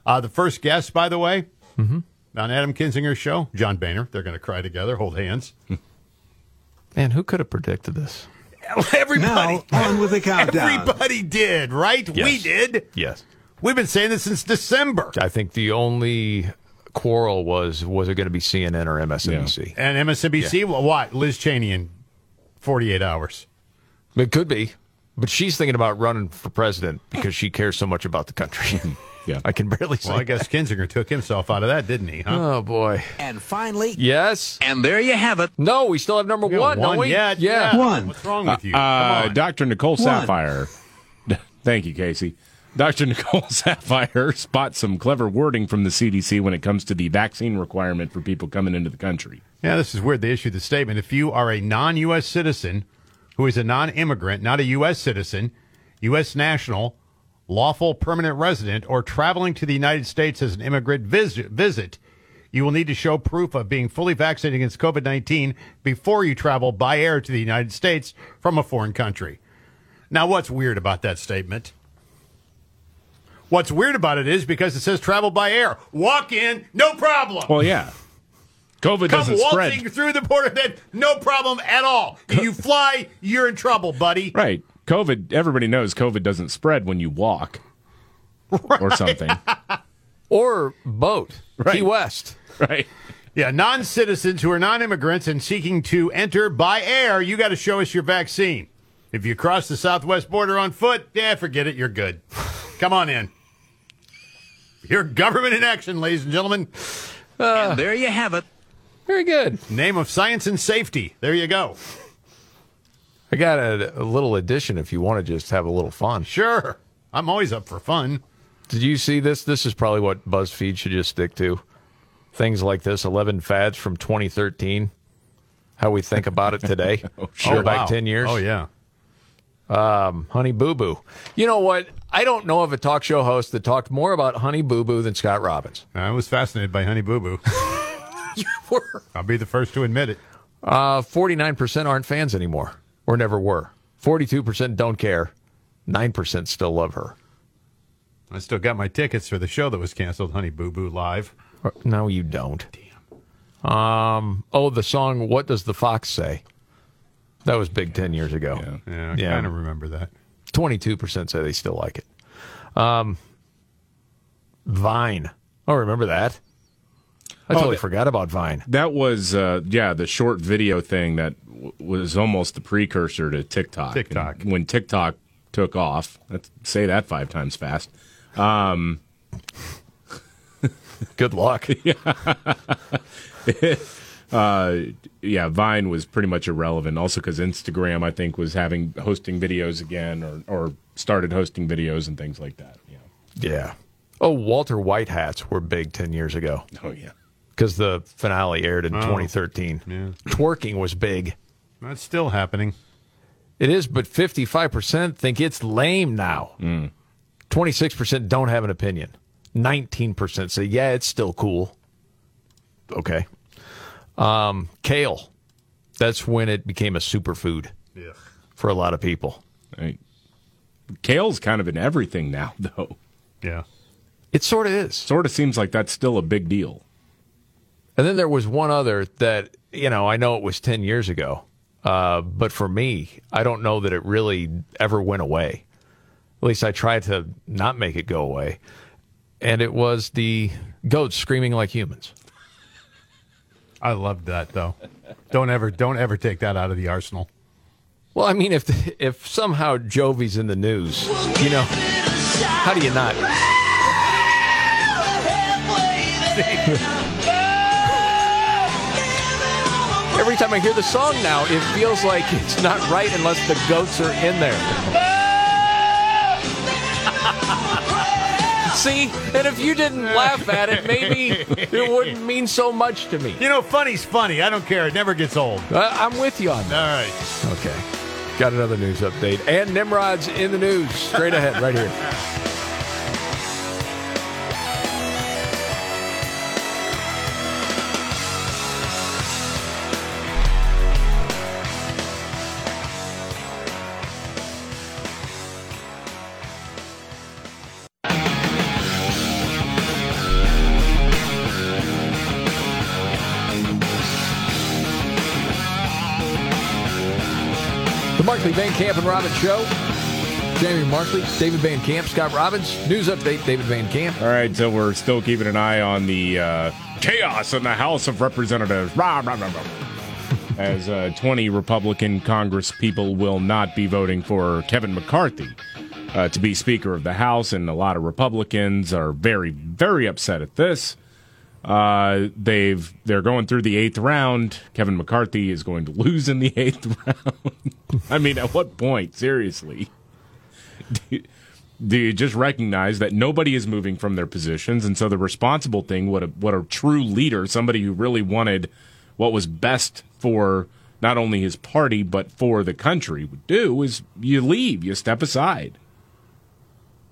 Uh, the first guest, by the way, Mm-hmm. On Adam Kinzinger's show, John Boehner. They're going to cry together, hold hands. Man, who could have predicted this? Everybody, Now, on with the countdown. everybody did, right? We did. Yes. We've been saying this since December. I think the only quarrel was was it going to be CNN or MSNBC? And MSNBC, well, what? Liz Cheney in 48 hours. It could be, but she's thinking about running for president because she cares so much about the country. Yeah, I can barely say. Well, I guess Kinzinger took himself out of that, didn't he? Huh? Oh boy. And finally, Yes. and there you have it. No, we still have number We got one, don't one we? yet. Yeah. One. What's wrong with you? Uh, Come on. Dr. Nicole Saphier. Thank you, Casey. Dr. Nicole Saphier spots some clever wording from the CDC when it comes to the vaccine requirement for people coming into the country. Yeah, this is weird. They issued the statement. If you are a non U.S. citizen who is a non immigrant, not a U.S. citizen, U.S. national, lawful permanent resident, or traveling to the United States as an immigrant visit, visit you will need to show proof of being fully vaccinated against COVID 19 before you travel by air to the United States from a foreign country. Now, what's weird about that statement? What's weird about it is because it says travel by air. Walk in, no problem. Well, yeah. COVID Come doesn't waltzing spread. through the border, then no problem at all. You fly, you're in trouble, buddy. Right. COVID, everybody knows COVID doesn't spread when you walk or something. Or boat. Right. Key West. Right. Yeah, non citizens who are non immigrants and seeking to enter by air, you got to show us your vaccine. If you cross the southwest border on foot, yeah, forget it. You're good. Come on in. Your government in action, ladies and gentlemen. and there you have it. Very good. Name of science and safety. There you go. I got a, a little addition if you want to just have a little fun. Sure. I'm always up for fun. Did you see this? This is probably what BuzzFeed should just stick to. Things like this 11 fads from 2013. How we think about it today. Oh, Go Oh, back wow. 10 years. Oh, yeah. Um, Honey Boo Boo. You know what? I don't know of a talk show host that talked more about Honey Boo Boo than Scott Robbins. I was fascinated by Honey Boo Boo. You were. I'll be the first to admit it. Uh, 49% aren't fans anymore, or never were. 42% don't care. 9% still love her. I still got my tickets for the show that was canceled, Honey Boo Boo Live. Uh, No, you don't. Damn. Um, oh, the song What Does the Fox Say? That was big 10 years ago. Yeah, I Yeah. kind of remember that. 22% say they still like it. Um, Vine. Oh, remember that? I Oh, totally that- forgot about Vine. That was, uh, yeah, the short video thing that w- was almost the precursor to TikTok. TikTok. And when TikTok took off, let's say that five times fast. Um, Good luck. uh, yeah, Vine was pretty much irrelevant. Also, because Instagram, I think, was having hosting videos again, or or started hosting videos and things like that. Yeah. Yeah. Oh, Walter White hats were big 10 years ago. Oh yeah. Because the finale aired in Oh, 2013. yeah. Twerking was big. That's still happening. It is, but 55% think it's lame now. 26% don't have an opinion. 19% say, yeah, it's still cool. Okay. Um, kale. That's when it became a superfood Yeah. for a lot of people. Right. Kale's kind of in everything now, though. Yeah. It sort of is. Sort of seems like that's still a big deal. And then there was one other that, you know, I know it was 10 years ago, uh, but for me, I don't know that it really ever went away. At least I tried to not make it go away. and it was the goats screaming like humans. I loved that though. Don't ever, don't ever take that out of the arsenal. Well, I mean, if if somehow Jovi's in the news, you know, how do you not? Every time I hear the song now, it feels like it's not right unless the goats are in there. See, and if you didn't laugh at it, maybe it wouldn't mean so much to me. You know, funny's funny. I don't care. It never gets old. Uh, I'm with you on that. All right. Okay. Got another news update. And Nimrod's in the news. Straight ahead, right here. Markley Van Camp and Robbins Show. Jamie Markley, David Van Camp, Scott Robbins. News update, David Van Camp. All right, so we're still keeping an eye on the uh, chaos in the House of Representatives. Rah, rah, rah, rah. As uh, 20 Republican Congress people will not be voting for Kevin McCarthy uh, to be Speaker of the House, and a lot of Republicans are very, very upset at this. Uh, they've they're going through the eighth round. Kevin McCarthy is going to lose in the eighth round. I mean, at what point? Seriously, do you, do you just recognize that nobody is moving from their positions, and so the responsible thing, what a what a true leader, somebody who really wanted what was best for not only his party but for the country, would do is you leave, you step aside.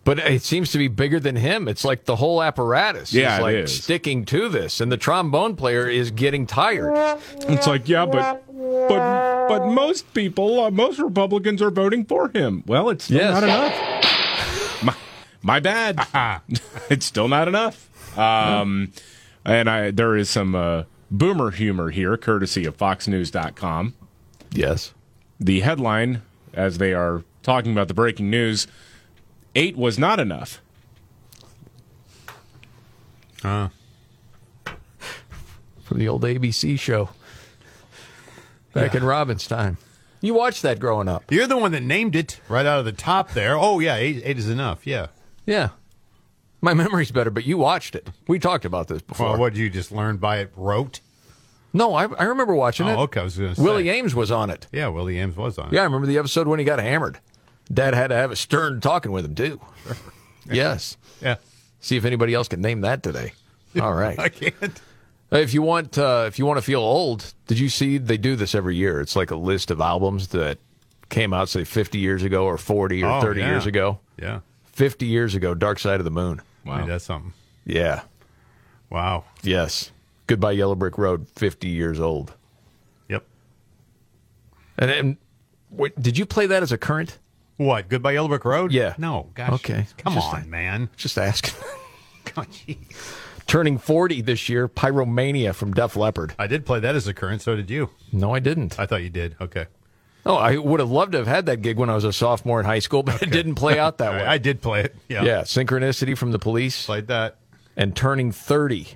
But it seems to be bigger than him. It's like the whole apparatus Yeah, is like is. sticking to this, and the trombone player is getting tired. It's like, yeah, but but but most people, uh, most Republicans are voting for him. Well, it's still Yes. not enough. My, my bad. it's still not enough. Um, and I there is some uh, boomer humor here, courtesy of FoxNews.com. Yes. The headline, as they are talking about the breaking news, eight was not enough. Uh, From the old ABC show back in Robin's time. You watched that growing up. You're the one that named it right out of the top there. Oh yeah, eight, eight is enough. Yeah. Yeah. My memory's better, but you watched it. We talked about this before. Well, what did you just learn by it rote? No, I, I remember watching Oh, it. okay. I was going to say. Willie Aames was on it. Yeah, Willie Aames was on it. Yeah, I remember the episode when he got hammered. Dad had to have a stern talking with him too. yes. Yeah. See if anybody else can name that today. All right. I can't. If you want, uh, if you want to feel old, did you see they do this every year? It's like a list of albums that came out, say, 50 years ago, or 40 or Oh, 30 yeah. years ago. Yeah. 50 years ago, Dark Side of the Moon. Wow. that's something. Yeah. Wow. Yes. Goodbye Yellow Brick Road, 50 years old. Yep. And, and wait, did you play that as a current? What? Goodbye Yellow Brick Road? Yeah. No. Gosh. Okay. Come Just- on, man. Just asking. God. Turning 40 this year, Pyromania from Def Leppard. I did play that as a current. So did you. No, I didn't. I thought you did. Okay. Oh, I would have loved to have had that gig when I was a sophomore in high school, but it didn't play out that way. I did play it. Yeah. Yeah, Synchronicity from the Police. Played that. And Turning 30,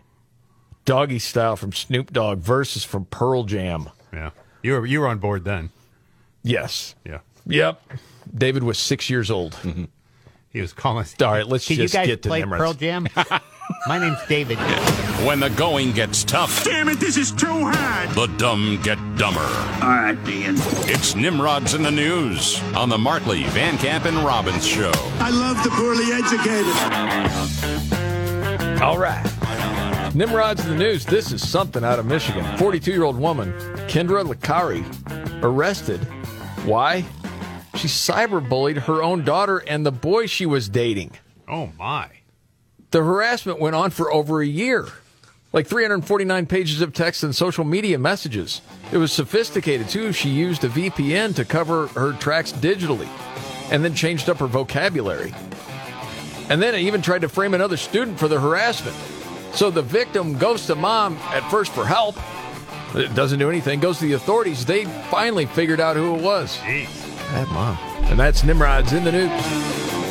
Doggy Style from Snoop Dogg versus from Pearl Jam. Yeah. You were you were on board then. Yes. Yeah. Yep. David was six years old. Mm-hmm. He was calling. All right, let's Can just you guys get to play Pearl Jam? My name's David. When the going gets tough, Damn it, this is too hard. the dumb get dumber. All right, Dean. It's Nimrod's in the news on the Markley, Van Camp, and Robbins show. I love the poorly educated. All right. Nimrod's in the news. This is something out of Michigan. 42 year old woman, Kendra Licari, arrested. Why? She cyberbullied her own daughter and the boy she was dating. Oh my. The harassment went on for over a year. Like 349 pages of text and social media messages. It was sophisticated too. She used a VPN to cover her tracks digitally and then changed up her vocabulary. And then it even tried to frame another student for the harassment. So the victim goes to mom at first for help. It doesn't do anything, goes to the authorities. They finally figured out who it was. Jeez. Mom. And that's Nimrod's in the news.